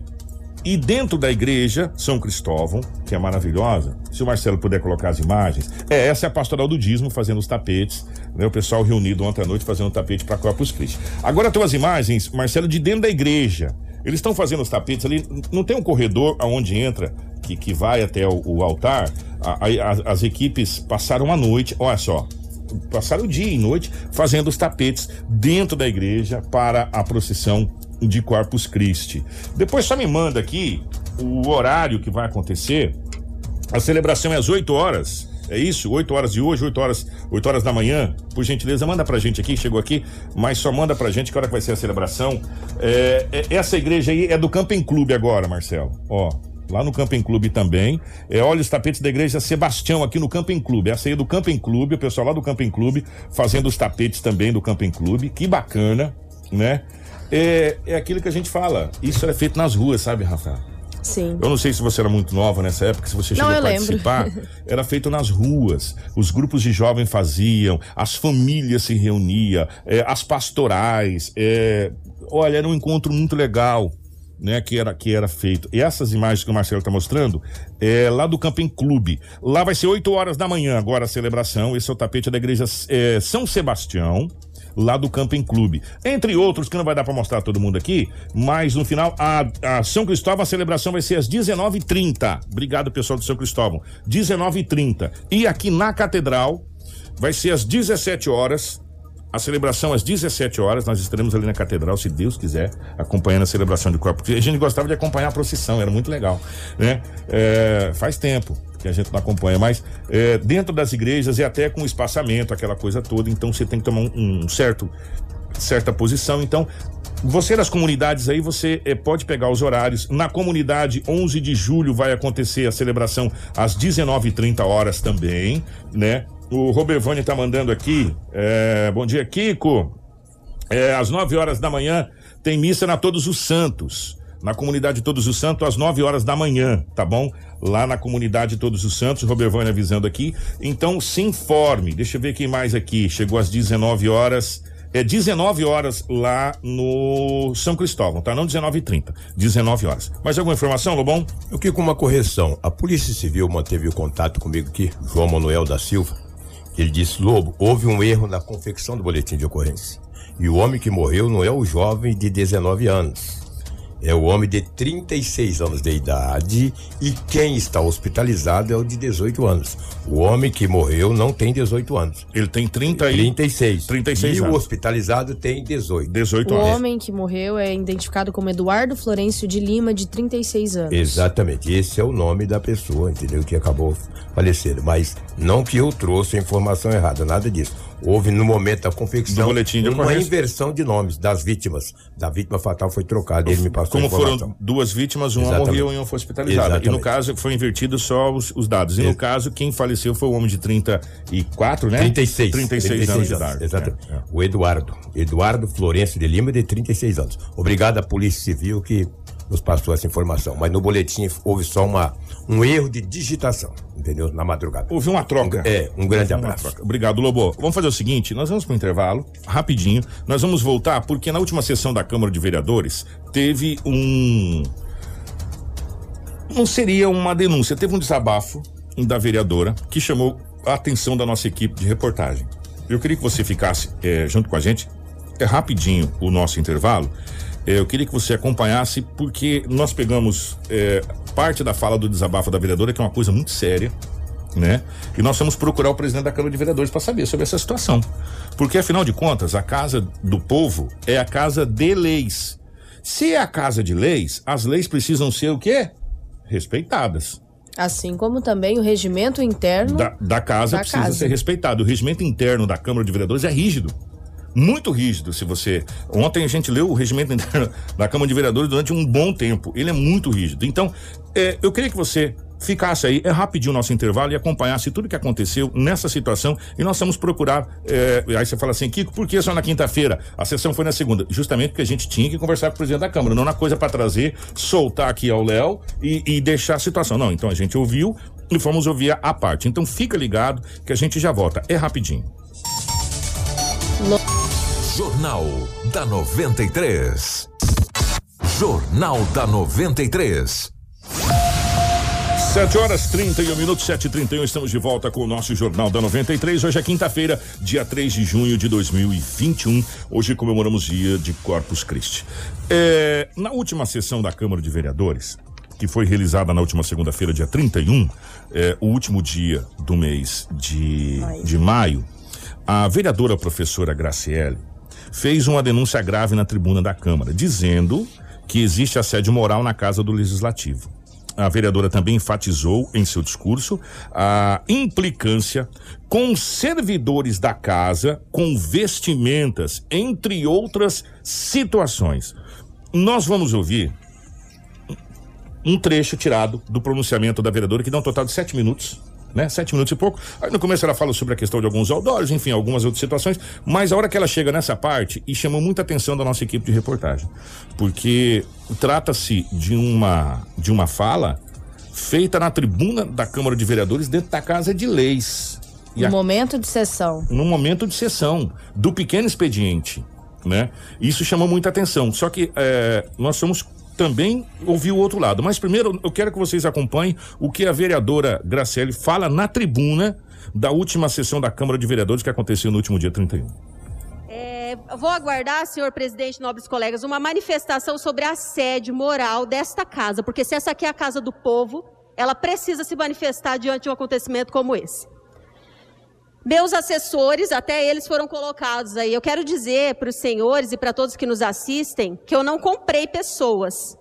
e dentro da igreja São Cristóvão, que é maravilhosa, se o Marcelo puder colocar as imagens, é essa é a pastoral do dízimo fazendo os tapetes, né? O pessoal reunido ontem à noite fazendo tapete para Corpus Christi. Agora tem as imagens, Marcelo, de dentro da igreja. Eles estão fazendo os tapetes ali, não tem um corredor aonde entra, que, que vai até o, o altar. A, a, as equipes passaram a noite, olha só, passaram o dia e noite fazendo os tapetes dentro da igreja para a procissão de Corpus Christi. Depois só me manda aqui o horário que vai acontecer. A celebração é às 8 horas. É isso? 8 horas de hoje, 8 horas, 8 horas da manhã. Por gentileza, manda pra gente aqui, chegou aqui, mas só manda pra gente que hora que vai ser a celebração. É, é, essa igreja aí é do Camping Clube agora, Marcelo. Ó, lá no Camping Clube também. É, olha os tapetes da igreja Sebastião aqui no Camping Clube. Essa aí é do Camping Clube, o pessoal lá do Camping Clube fazendo os tapetes também do Camping Clube. Que bacana, né? É, é aquilo que a gente fala. Isso é feito nas ruas, sabe, Rafael? Sim. Eu não sei se você era muito nova nessa época, se você chegou não, a participar. Lembro. *laughs* Era feito nas ruas. Os grupos de jovens faziam, as famílias se reuniam, é, as pastorais. É, olha, era um encontro muito legal. Né, que era que era feito. E essas imagens que o Marcelo está mostrando é lá do Camping Clube. Lá vai ser 8 horas da manhã agora a celebração. Esse é o tapete da igreja é, São Sebastião lá do Camping Clube. Entre outros, que não vai dar para mostrar todo mundo aqui, mas no final, a, a São Cristóvão, a celebração vai ser às 19h30. Obrigado, pessoal do São Cristóvão. 19h30. E aqui na Catedral, vai ser às 17 horas a celebração às 17 horas, nós estaremos ali na catedral, se Deus quiser, acompanhando a celebração de corpo. Porque a gente gostava de acompanhar a procissão, era muito legal, né? É, faz tempo que a gente não acompanha, mas é, dentro das igrejas e até com espaçamento, aquela coisa toda, então você tem que tomar um, um certo certa posição. Então, você das comunidades aí, você eh, pode pegar os horários. Na comunidade, 11 de julho vai acontecer a celebração às 19h30 horas também, né? O Robervani tá mandando aqui. eh, bom dia, Kiko. Eh, às 9 horas da manhã tem missa na Todos os Santos. Na comunidade Todos os Santos, às 9 horas da manhã, tá bom? Lá na comunidade Todos os Santos, Robervani avisando aqui. Então se informe. Deixa eu ver quem mais aqui. Chegou às 19 horas. É 19 horas lá no São Cristóvão, tá? Não 19h30. 19 horas. Mais alguma informação, Lobão? Eu queria com uma correção. A Polícia Civil manteve o contato comigo aqui, João Manuel da Silva. Ele disse: Lobo, houve um erro na confecção do boletim de ocorrência. E o homem que morreu não é o jovem de 19 anos. É o homem de 36 anos de idade e quem está hospitalizado é o de 18 anos. O homem que morreu não tem 18 anos. Ele tem 30 e 36. 36 e o anos. hospitalizado tem 18. 18 O homem que morreu é identificado como Eduardo Florencio de Lima, de 36 anos. Exatamente, esse é o nome da pessoa, entendeu? Que acabou falecendo. Mas não que eu trouxe a informação errada, nada disso. Houve no momento da confecção de uma ocorrência. inversão de nomes das vítimas. Da vítima fatal foi trocada, ele me passou Como foram duas vítimas, uma Exatamente. morreu e uma foi hospitalizada. E no Exatamente. caso foi invertido só os, os dados. E no Ex- caso, quem faleceu foi o homem de 34, né? 36. 36, anos de idade. Exatamente. É, é. O Eduardo. Eduardo Florencio de Lima, de 36 anos. Obrigado à Polícia Civil que nos passou essa informação. Mas no boletim houve só uma, um erro de digitação, entendeu? Na madrugada. Houve uma troca. É, um grande Houve abraço. Obrigado, Lobo. Vamos fazer o seguinte: nós vamos para o intervalo, rapidinho. Nós vamos voltar, porque na última sessão da Câmara de Vereadores teve um. Não seria uma denúncia, teve um desabafo da vereadora que chamou a atenção da nossa equipe de reportagem. Eu queria que você ficasse eh, junto com a gente. É rapidinho o nosso intervalo. Eh, eu queria que você acompanhasse, porque nós pegamos eh, parte da fala do desabafo da vereadora, que é uma coisa muito séria né? E nós vamos procurar o presidente da Câmara de Vereadores para saber sobre essa situação. Porque afinal de contas, a casa do povo é a casa de leis. Se é a casa de leis, as leis precisam ser o quê? Respeitadas. Assim como também o regimento interno Da, da casa da precisa casa. ser respeitado. O regimento interno da Câmara de Vereadores é rígido. Muito rígido, se você. Ontem a gente leu o regimento *laughs* da Câmara de Vereadores durante um bom tempo. Ele é muito rígido. Então, é, eu queria que você ficasse aí, é rapidinho o nosso intervalo e acompanhasse tudo que aconteceu nessa situação. E nós vamos procurar. é, aí você fala assim, Kiko, por que só na quinta-feira? A sessão foi na segunda. Justamente porque a gente tinha que conversar com o presidente da Câmara, não na coisa para trazer, soltar aqui ao Léo e, e deixar a situação. Não, então a gente ouviu e fomos ouvir a parte. Então fica ligado que a gente já volta. É rapidinho. Jornal da 93. Jornal da 93. 7 horas 31 minutos, 7 e 31 estamos de volta com o nosso Jornal da 93. Hoje é quinta-feira, dia 3 de junho de 2021. Hoje comemoramos dia de Corpus Christi. É, na última sessão da Câmara de Vereadores, que foi realizada na última segunda-feira, dia 31, é, o último dia do mês de, de maio, a vereadora professora Graciele fez uma denúncia grave na tribuna da Câmara, dizendo que existe assédio moral na casa do Legislativo. A vereadora também enfatizou em seu discurso a implicância com servidores da casa com vestimentas, entre outras situações. Nós vamos ouvir um trecho tirado do pronunciamento da vereadora, que dá um total de sete minutos. Né? Sete minutos e pouco. Aí no começo ela fala sobre a questão de alguns outdoors, enfim, algumas outras situações. Mas a hora que ela chega nessa parte, e chamou muita atenção da nossa equipe de reportagem. Porque trata-se de uma, de uma fala feita na tribuna da Câmara de Vereadores dentro da Casa de Leis. E no a- momento de sessão. no momento de sessão do pequeno expediente, né? Isso chamou muita atenção. Só que é, nós somos também ouvir o outro lado. Mas primeiro eu quero que vocês acompanhem o que a vereadora Graciele fala na tribuna da última sessão da Câmara de Vereadores que aconteceu no último dia 31. É, vou aguardar, senhor presidente, nobres colegas, uma manifestação sobre assédio moral desta casa, porque se essa aqui é a casa do povo, ela precisa se manifestar diante de um acontecimento como esse. Meus assessores, até eles foram colocados aí. Eu quero dizer para os senhores e para todos que nos assistem que eu não comprei pessoas.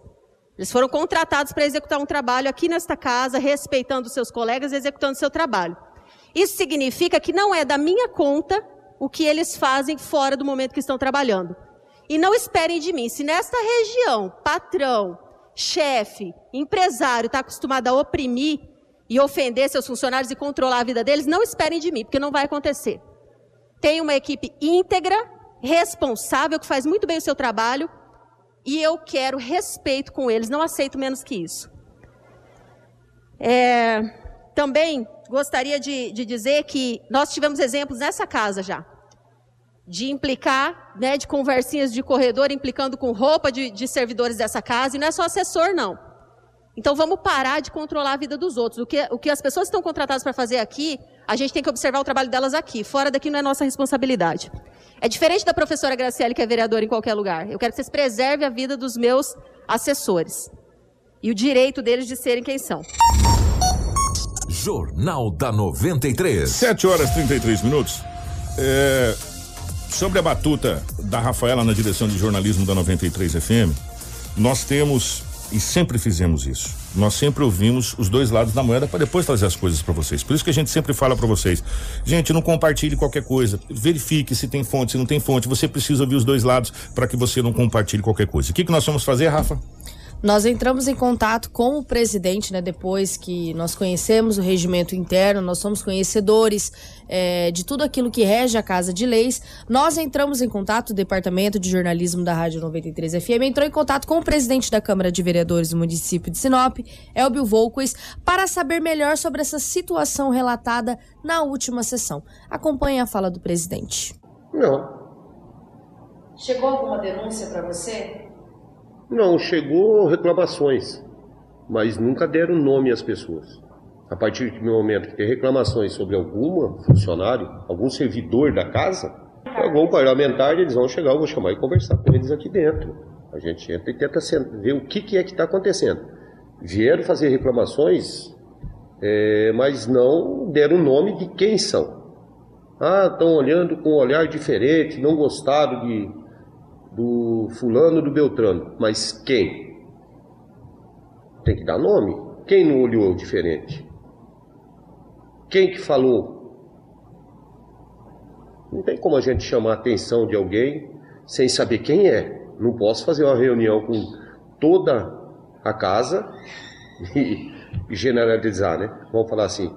Eles foram contratados para executar um trabalho aqui nesta casa, respeitando seus colegas e executando seu trabalho. Isso significa que não é da minha conta o que eles fazem fora do momento que estão trabalhando. E não esperem de mim, se nesta região, patrão, chefe, empresário está acostumado a oprimir, e ofender seus funcionários e controlar a vida deles, não esperem de mim, porque não vai acontecer. Tem uma equipe íntegra, responsável, que faz muito bem o seu trabalho, e eu quero respeito com eles, não aceito menos que isso. É, também gostaria de, de, dizer que nós tivemos exemplos nessa casa já, de implicar, né, de conversinhas de corredor, implicando com roupa de, de servidores dessa casa, e não é só assessor, não. Então vamos parar de controlar a vida dos outros. O que, o que as pessoas estão contratadas para fazer aqui, a gente tem que observar o trabalho delas aqui. Fora daqui não é nossa responsabilidade. É diferente da professora Graciele, que é vereadora em qualquer lugar. Eu quero que vocês preservem a vida dos meus assessores. E o direito deles de serem quem são. Jornal da 93. 7 horas e 33 minutos. É, sobre a batuta da Rafaela na direção de jornalismo da 93 FM, nós temos e sempre fizemos isso. Nós sempre ouvimos os dois lados da moeda para depois trazer as coisas para vocês. Por isso que a gente sempre fala para vocês, gente, não compartilhe qualquer coisa. Verifique se tem fonte, se não tem fonte. Você precisa ouvir os dois lados para que você não compartilhe qualquer coisa. O que, que nós vamos fazer, Rafa? Nós entramos em contato com o presidente, né, depois que nós conhecemos o regimento interno, nós somos conhecedores é, de tudo aquilo que rege a Casa de Leis. Nós entramos em contato, o Departamento de Jornalismo da Rádio 93 FM entrou em contato com o presidente da Câmara de Vereadores do município de Sinop, Elbio Volquez, para saber melhor sobre essa situação relatada na última sessão. Acompanhe a fala do presidente. Não. Chegou alguma denúncia para você? Não, chegou reclamações, mas nunca deram nome às pessoas. A partir do momento que tem reclamações sobre algum funcionário, algum servidor da casa, algum parlamentar, eles vão chegar, eu vou chamar e conversar com eles aqui dentro. A gente entra e tenta ver o que, que é que está acontecendo. Vieram fazer reclamações, é, mas não deram nome de quem são. Ah, estão olhando com um olhar diferente, não gostaram de, do fulano do Beltrano, mas quem? Tem que dar nome. Quem não olhou diferente? Quem que falou? Não tem como a gente chamar a atenção de alguém sem saber quem é. Não posso fazer uma reunião com toda a casa e, generalizar, né? Vamos falar assim.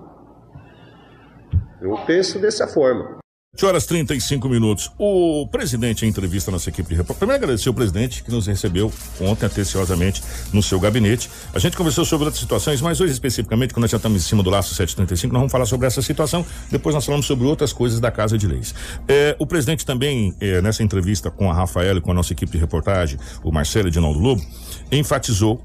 Eu penso dessa forma. 7 horas 35 minutos. O presidente, em entrevista à nossa equipe de repórter, primeiro agradecer o presidente que nos recebeu ontem atenciosamente no seu gabinete. A gente conversou sobre outras situações, mas hoje especificamente, quando nós já estamos em cima do laço 735, nós vamos falar sobre essa situação. Depois nós falamos sobre outras coisas da Casa de Leis. É, o presidente também, é, nessa entrevista com a Rafaela e com a nossa equipe de reportagem, o Marcelo Edinaldo Lobo, enfatizou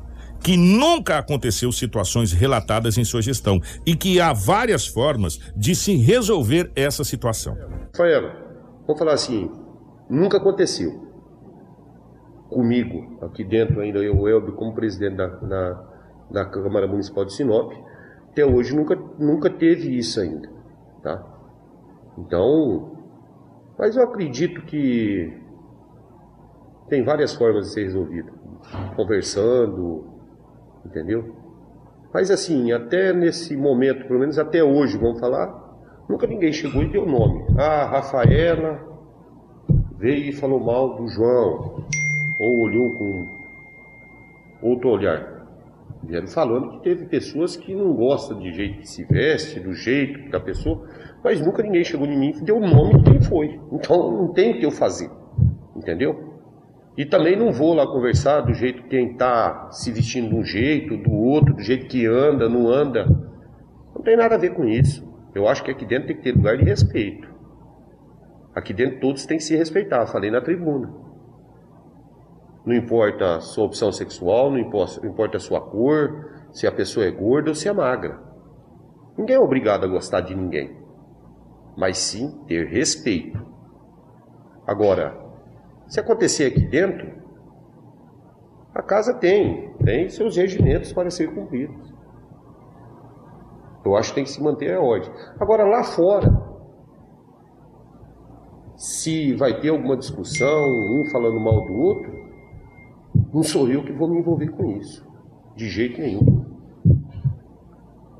que nunca aconteceu situações relatadas em sua gestão e que há várias formas de se resolver essa situação. Rafaela, vamos falar assim, nunca aconteceu comigo, aqui dentro ainda eu, Elbio, como presidente da, da, da Câmara Municipal de Sinop, até hoje nunca, nunca teve isso ainda, tá? Então, mas eu acredito que tem várias formas de ser resolvido. Conversando, entendeu? Mas assim, até nesse momento, pelo menos até hoje, vamos falar, nunca ninguém chegou e deu nome. Ah, Rafaela veio e falou mal do João, ou olhou com outro olhar. Vieram falando que teve pessoas que não gostam de jeito que se veste, do jeito da pessoa, mas nunca ninguém chegou em mim e deu nome de quem foi. Então não tem o que eu fazer, entendeu? E também não vou lá conversar do jeito que quem está se vestindo de um jeito, do outro, do jeito que anda, não anda. Não tem nada a ver com isso. Eu acho que aqui dentro tem que ter lugar de respeito. Aqui dentro todos têm que se respeitar, falei na tribuna. Não importa a sua opção sexual, não importa a sua cor, se a pessoa é gorda ou se é magra. Ninguém é obrigado a gostar de ninguém, mas sim ter respeito. Agora, se acontecer aqui dentro, a casa tem, tem seus regimentos para ser cumpridos. Eu acho que tem que se manter a ordem. Agora, lá fora, Se vai ter alguma discussão, um falando mal do outro, não sou eu que vou me envolver com isso. De jeito nenhum.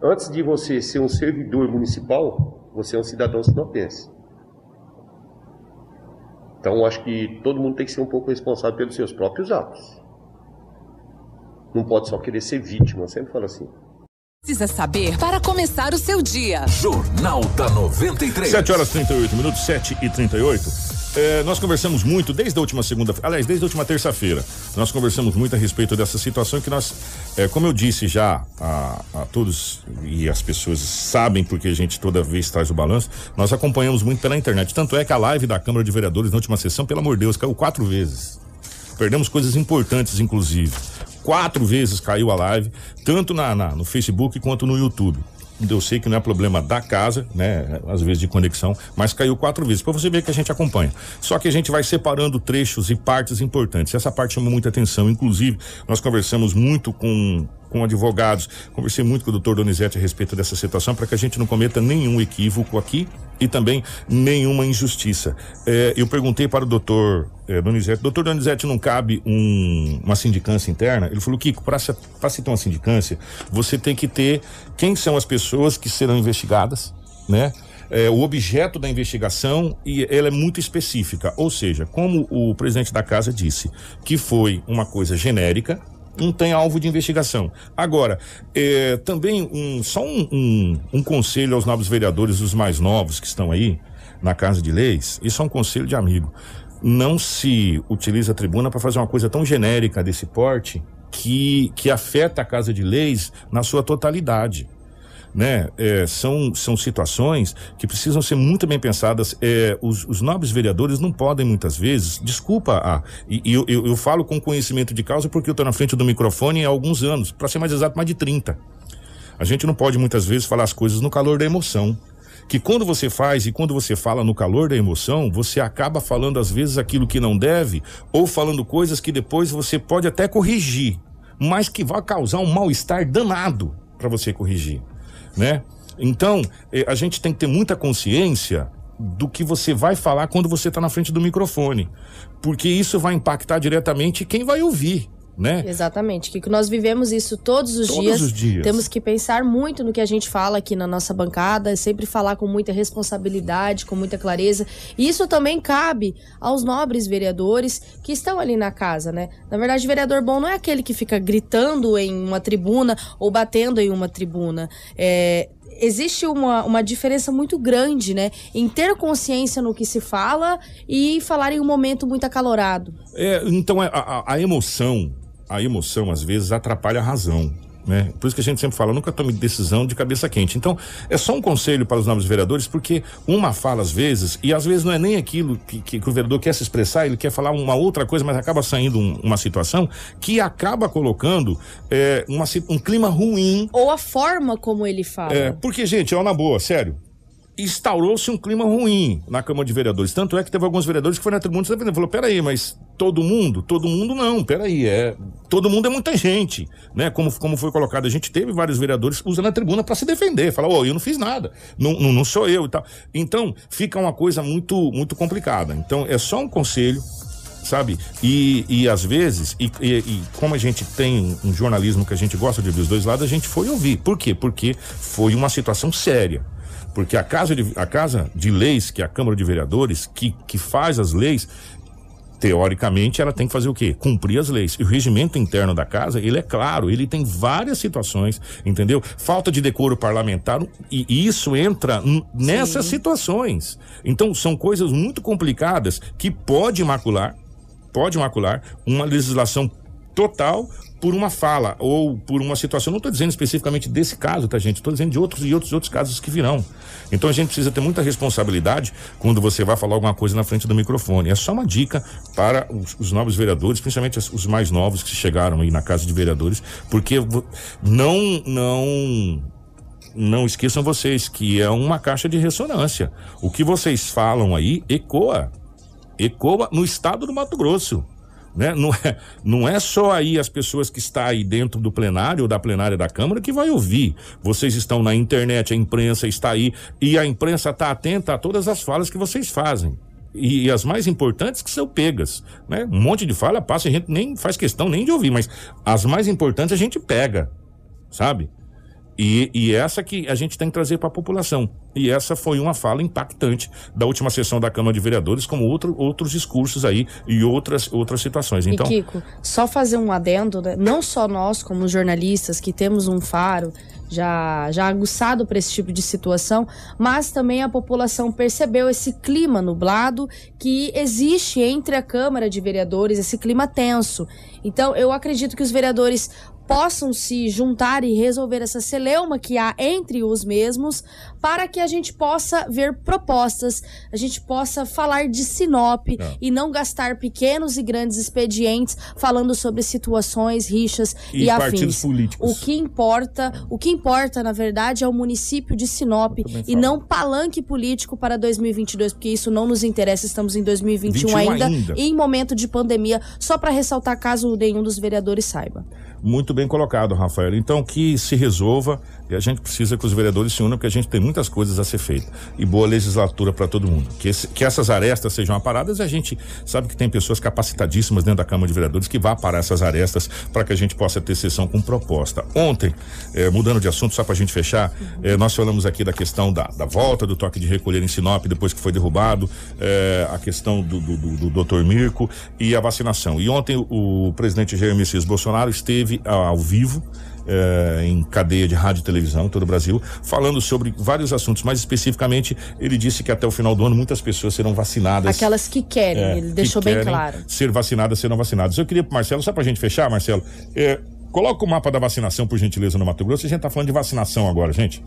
Antes de você ser um servidor municipal, você é um cidadão sinopense. Então, acho que todo mundo tem que ser um pouco responsável pelos seus próprios atos. Não pode só querer ser vítima, eu sempre falo assim. Precisa saber para começar o seu dia. Jornal da 93. 7 horas 38 minutos, 7 e 38. É, nós conversamos muito desde a última segunda, aliás, desde a última terça-feira. Nós conversamos muito a respeito dessa situação que nós, é, como eu disse já a, a, todos e as pessoas sabem porque a gente toda vez traz o balanço, nós acompanhamos muito pela internet. Tanto é que a live da Câmara de Vereadores na última sessão, pelo amor de Deus, caiu quatro vezes. Perdemos coisas importantes, inclusive. Quatro vezes caiu a live, tanto na, na no Facebook quanto no YouTube eu sei que não é problema da casa, né? Às vezes de conexão, mas caiu quatro vezes. Para você ver que a gente acompanha. Só que a gente vai separando trechos e partes importantes. Essa parte chamou muita atenção. Inclusive, nós conversamos muito com com advogados, conversei muito com o doutor Donizete a respeito dessa situação para que a gente não cometa nenhum equívoco aqui e também nenhuma injustiça. É, eu perguntei para o doutor é, Donizete, doutor Donizete, não cabe um, uma sindicância interna? Ele falou, Kiko, para se, ter uma sindicância, você tem que ter quem são as pessoas que serão investigadas, né? É, o objeto da investigação e ela é muito específica, ou seja, como o presidente da casa disse, que foi uma coisa genérica, não tem alvo de investigação. Agora, é, também um, só um, um, um, conselho aos novos vereadores, os mais novos que estão aí na Casa de Leis, isso é um conselho de amigo. Não se utiliza a tribuna para fazer uma coisa tão genérica desse porte que, que afeta a Casa de Leis na sua totalidade né? É, são, são situações que precisam ser muito bem pensadas. É, os, os, nobres vereadores não podem muitas vezes, desculpa, ah, e, e eu, eu, eu, falo com conhecimento de causa porque eu estou na frente do microfone há alguns anos, para ser mais exato, mais de 30. A gente não pode muitas vezes falar as coisas no calor da emoção que quando você faz e quando você fala no calor da emoção, você acaba falando às vezes aquilo que não deve ou falando coisas que depois você pode até corrigir, mas que vai causar um mal-estar danado para você corrigir né? Então, eh, a gente tem que ter muita consciência do que você vai falar quando você está na frente do microfone, porque isso vai impactar diretamente quem vai ouvir né? Exatamente. Que nós vivemos isso todos os todos dias. Os dias. Temos que pensar muito no que a gente fala aqui na nossa bancada, sempre falar com muita responsabilidade, com muita clareza. E isso também cabe aos nobres vereadores que estão ali na casa, né? Na verdade, vereador bom não é aquele que fica gritando em uma tribuna ou batendo em uma tribuna. É, existe uma, uma diferença muito grande, né? Em ter consciência no que se fala e falar em um momento muito acalorado. É, então, a, a, a emoção a emoção às vezes atrapalha a razão. Né? Por isso que a gente sempre fala, nunca tome decisão de cabeça quente. Então, é só um conselho para os novos vereadores, porque uma fala às vezes, e às vezes não é nem aquilo que, que, que o vereador quer se expressar, ele quer falar uma outra coisa, mas acaba saindo um, uma situação que acaba colocando é, uma, um clima ruim. Ou a forma como ele fala. É, porque, gente, ó, na boa, sério, instaurou-se um clima ruim na Câmara de Vereadores. Tanto é que teve alguns vereadores que foram na tribuna e falou: peraí, mas todo mundo? Todo mundo não, peraí, é. Todo mundo é muita gente, né? Como, como foi colocado, a gente teve vários vereadores usando a tribuna para se defender, falar, ô, oh, eu não fiz nada, não, não, não sou eu e tal. Então, fica uma coisa muito, muito complicada. Então, é só um conselho, sabe? E, e às vezes, e, e, e, como a gente tem um jornalismo que a gente gosta de ouvir os dois lados, a gente foi ouvir. Por quê? Porque foi uma situação séria. Porque a casa de, a casa de leis, que é a Câmara de Vereadores, que, que faz as leis, teoricamente ela tem que fazer o quê? Cumprir as leis. E o regimento interno da casa, ele é claro, ele tem várias situações, entendeu? Falta de decoro parlamentar e, isso entra nessas Sim. situações. Então são coisas muito complicadas que pode macular, pode macular uma legislação total por uma fala ou por uma situação. Não estou dizendo especificamente desse caso, tá, gente? Estou dizendo de outros e outros outros casos que virão. Então a gente precisa ter muita responsabilidade quando você vai falar alguma coisa na frente do microfone. É só uma dica para os, os novos vereadores, principalmente os mais novos que chegaram aí na casa de vereadores, porque não não não esqueçam vocês que é uma caixa de ressonância. O que vocês falam aí ecoa. Ecoa no estado do Mato Grosso né? Não é, não é só aí as pessoas que estão aí dentro do plenário ou da plenária da Câmara que vai ouvir. Vocês estão na internet, a imprensa está aí e a imprensa está atenta a todas as falas que vocês fazem. E, e as mais importantes que são pegas, né? Um monte de fala passa, a gente nem faz questão nem de ouvir, mas as mais importantes a gente pega, sabe? E, e essa que a gente tem que trazer para a população. E essa foi uma fala impactante da última sessão da Câmara de Vereadores, como outro, outros discursos aí e outras, outras situações. Então, E Kiko, só fazer um adendo, né? não só nós como jornalistas que temos um faro já, já aguçado para esse tipo de situação, mas também a população percebeu esse clima nublado que existe entre a Câmara de Vereadores, esse clima tenso. Então, eu acredito que os vereadores possam se juntar e resolver essa celeuma que há entre os mesmos, para que a gente possa ver propostas, a gente possa falar de Sinop É. e não gastar pequenos e grandes expedientes falando sobre situações, rixas e, E afins. partidos políticos. O que importa, o que importa, na verdade, é o município de Sinop e não palanque político para 2022, porque isso não nos interessa, estamos em 2021 21 ainda, ainda. em momento de pandemia, só para ressaltar caso nenhum dos vereadores saiba. Muito bem colocado, Rafael. Então, que se resolva e a gente precisa que os vereadores se unam, porque a gente tem muitas coisas a ser feitas. E boa legislatura para todo mundo. Que, esse- que essas arestas sejam aparadas a gente sabe que tem pessoas capacitadíssimas dentro da Câmara de Vereadores que vá aparar essas arestas para que a gente possa ter sessão com proposta. Ontem, eh, mudando de assunto, só para a gente fechar, eh, nós falamos aqui da questão da, da volta do toque de recolher em Sinop depois que foi derrubado, eh, a questão do, do, do, do Dr. Mirko e a vacinação. E ontem o, presidente Jair Messias Bolsonaro esteve ao vivo eh, em cadeia de rádio e televisão em todo o Brasil, falando sobre vários assuntos, mais especificamente ele disse que até o final do ano muitas pessoas serão vacinadas. Aquelas que querem, É, ele que deixou bem querem claro. Ser vacinadas, serão vacinadas. Eu queria pro Marcelo, só pra gente fechar, Marcelo, é, coloca o mapa da vacinação, por gentileza, no Mato Grosso. A gente tá falando de vacinação agora, gente.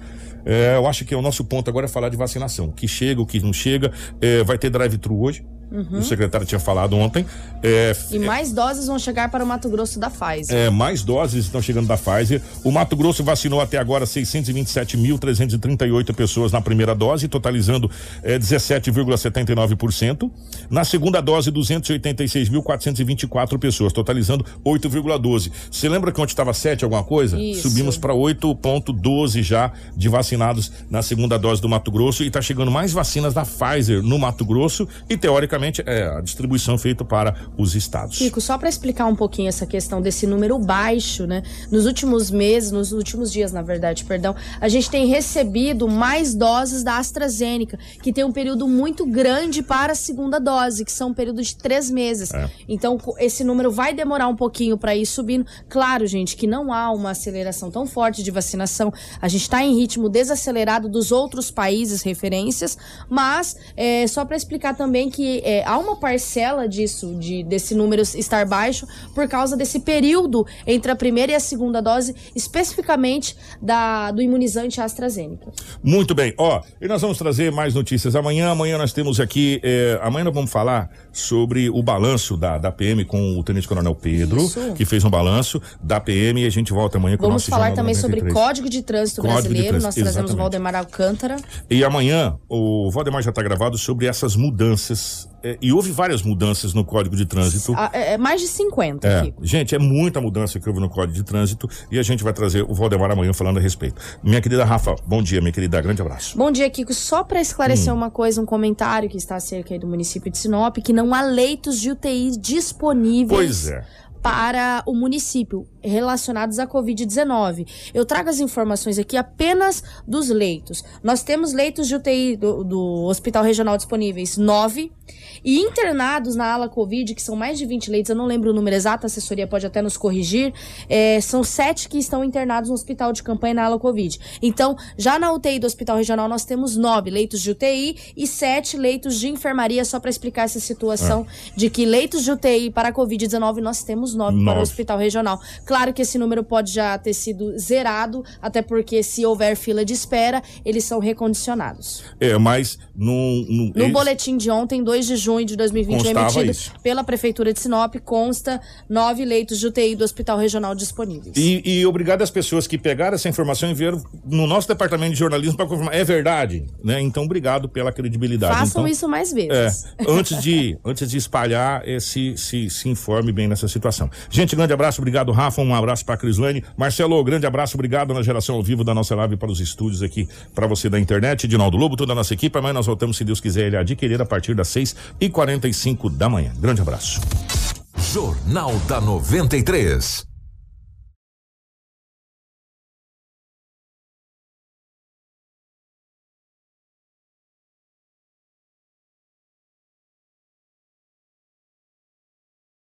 É, eu acho que o nosso ponto agora é falar de vacinação. O que chega, o que não chega. É, vai ter drive-thru hoje. Uhum. O secretário tinha falado ontem. É, E mais doses vão chegar para o Mato Grosso da Pfizer. é, mais doses estão chegando da Pfizer. O Mato Grosso vacinou até agora 627.338 pessoas na primeira dose, totalizando é, 17,79%. Na segunda dose, 286.424 pessoas, totalizando 8,12%. Você lembra que ontem estava 7 alguma coisa? Isso. Subimos para 8,12 já de vacinados na segunda dose do Mato Grosso e está chegando mais vacinas da Pfizer no Mato Grosso e, teoricamente, é a distribuição feita para os estados. Kiko, só para explicar um pouquinho essa questão desse número baixo, né? Nos últimos meses, nos últimos dias, na verdade, perdão, a gente tem recebido mais doses da AstraZeneca, que tem um período muito grande para a segunda dose, que são um período de três meses. É. Então, esse número vai demorar um pouquinho para ir subindo. Claro, gente, que não há uma aceleração tão forte de vacinação. A gente está em ritmo desacelerado dos outros países referências, mas é, só para explicar também que é, há uma parcela disso, de, desse número estar baixo, por causa desse período entre a primeira e a segunda dose, especificamente da, do imunizante AstraZeneca. Muito bem, ó, e nós vamos trazer mais notícias amanhã. Amanhã nós temos aqui, é, amanhã nós vamos falar sobre o balanço da, da PM com o Tenente Coronel Pedro, Isso. que fez um balanço da PM e a gente volta amanhã com o Vamos nosso falar Jornal também 93. sobre Código de Trânsito Código de Brasileiro. Trânsito, Nós trazemos o exatamente. Valdemar Alcântara. E amanhã o Valdemar já está gravado sobre essas mudanças. É, e houve várias mudanças no Código de Trânsito. Ah, É, é mais de 50 É, gente, é muita mudança que houve no Código de Trânsito e a gente vai trazer o Valdemar amanhã falando a respeito. Minha querida Rafa, bom dia, minha querida, grande abraço. Bom dia, Kiko. Só para esclarecer Hum. uma coisa, um comentário que está acerca aí do município de Sinop, que não há leitos de UTI disponíveis. Pois é. Para o município relacionados à Covid-19. Eu trago as informações aqui apenas dos leitos. Nós temos leitos de UTI do, do Hospital Regional disponíveis, nove. E internados na ala Covid, que são mais de 20 leitos, eu não lembro o número exato, a assessoria pode até nos corrigir. é, são sete que estão internados no hospital de campanha na ala Covid. Então, já na UTI do Hospital Regional, nós temos nove leitos de UTI e sete leitos de enfermaria, só para explicar essa situação de que leitos de UTI para a Covid-19 nós temos nove para o. Hospital Regional. Claro que esse número pode já ter sido zerado, até porque se houver fila de espera, eles são recondicionados. É, mas no. No, No boletim de ontem, 2 de junho de 2020, Constava emitido isso. pela Prefeitura de Sinop, consta nove leitos de UTI do Hospital Regional disponíveis. E, e obrigado às pessoas que pegaram essa informação e vieram no nosso departamento de jornalismo para confirmar. É verdade, né? Então, obrigado pela credibilidade. Façam então, isso mais É, vezes. antes de, antes de espalhar, eh, se, se, se informe bem nessa situação. Gente, grande abraço, obrigado, Rafa. Rafa, um abraço pra Crislane. Marcelo, grande abraço, obrigado na geração ao vivo da nossa live para os estúdios aqui, para você da internet, Edinaldo Lobo, toda a nossa equipe. Amanhã nós voltamos, se Deus quiser, ele adquirir a partir das 6 e 45 da manhã. Grande abraço. Jornal da 93.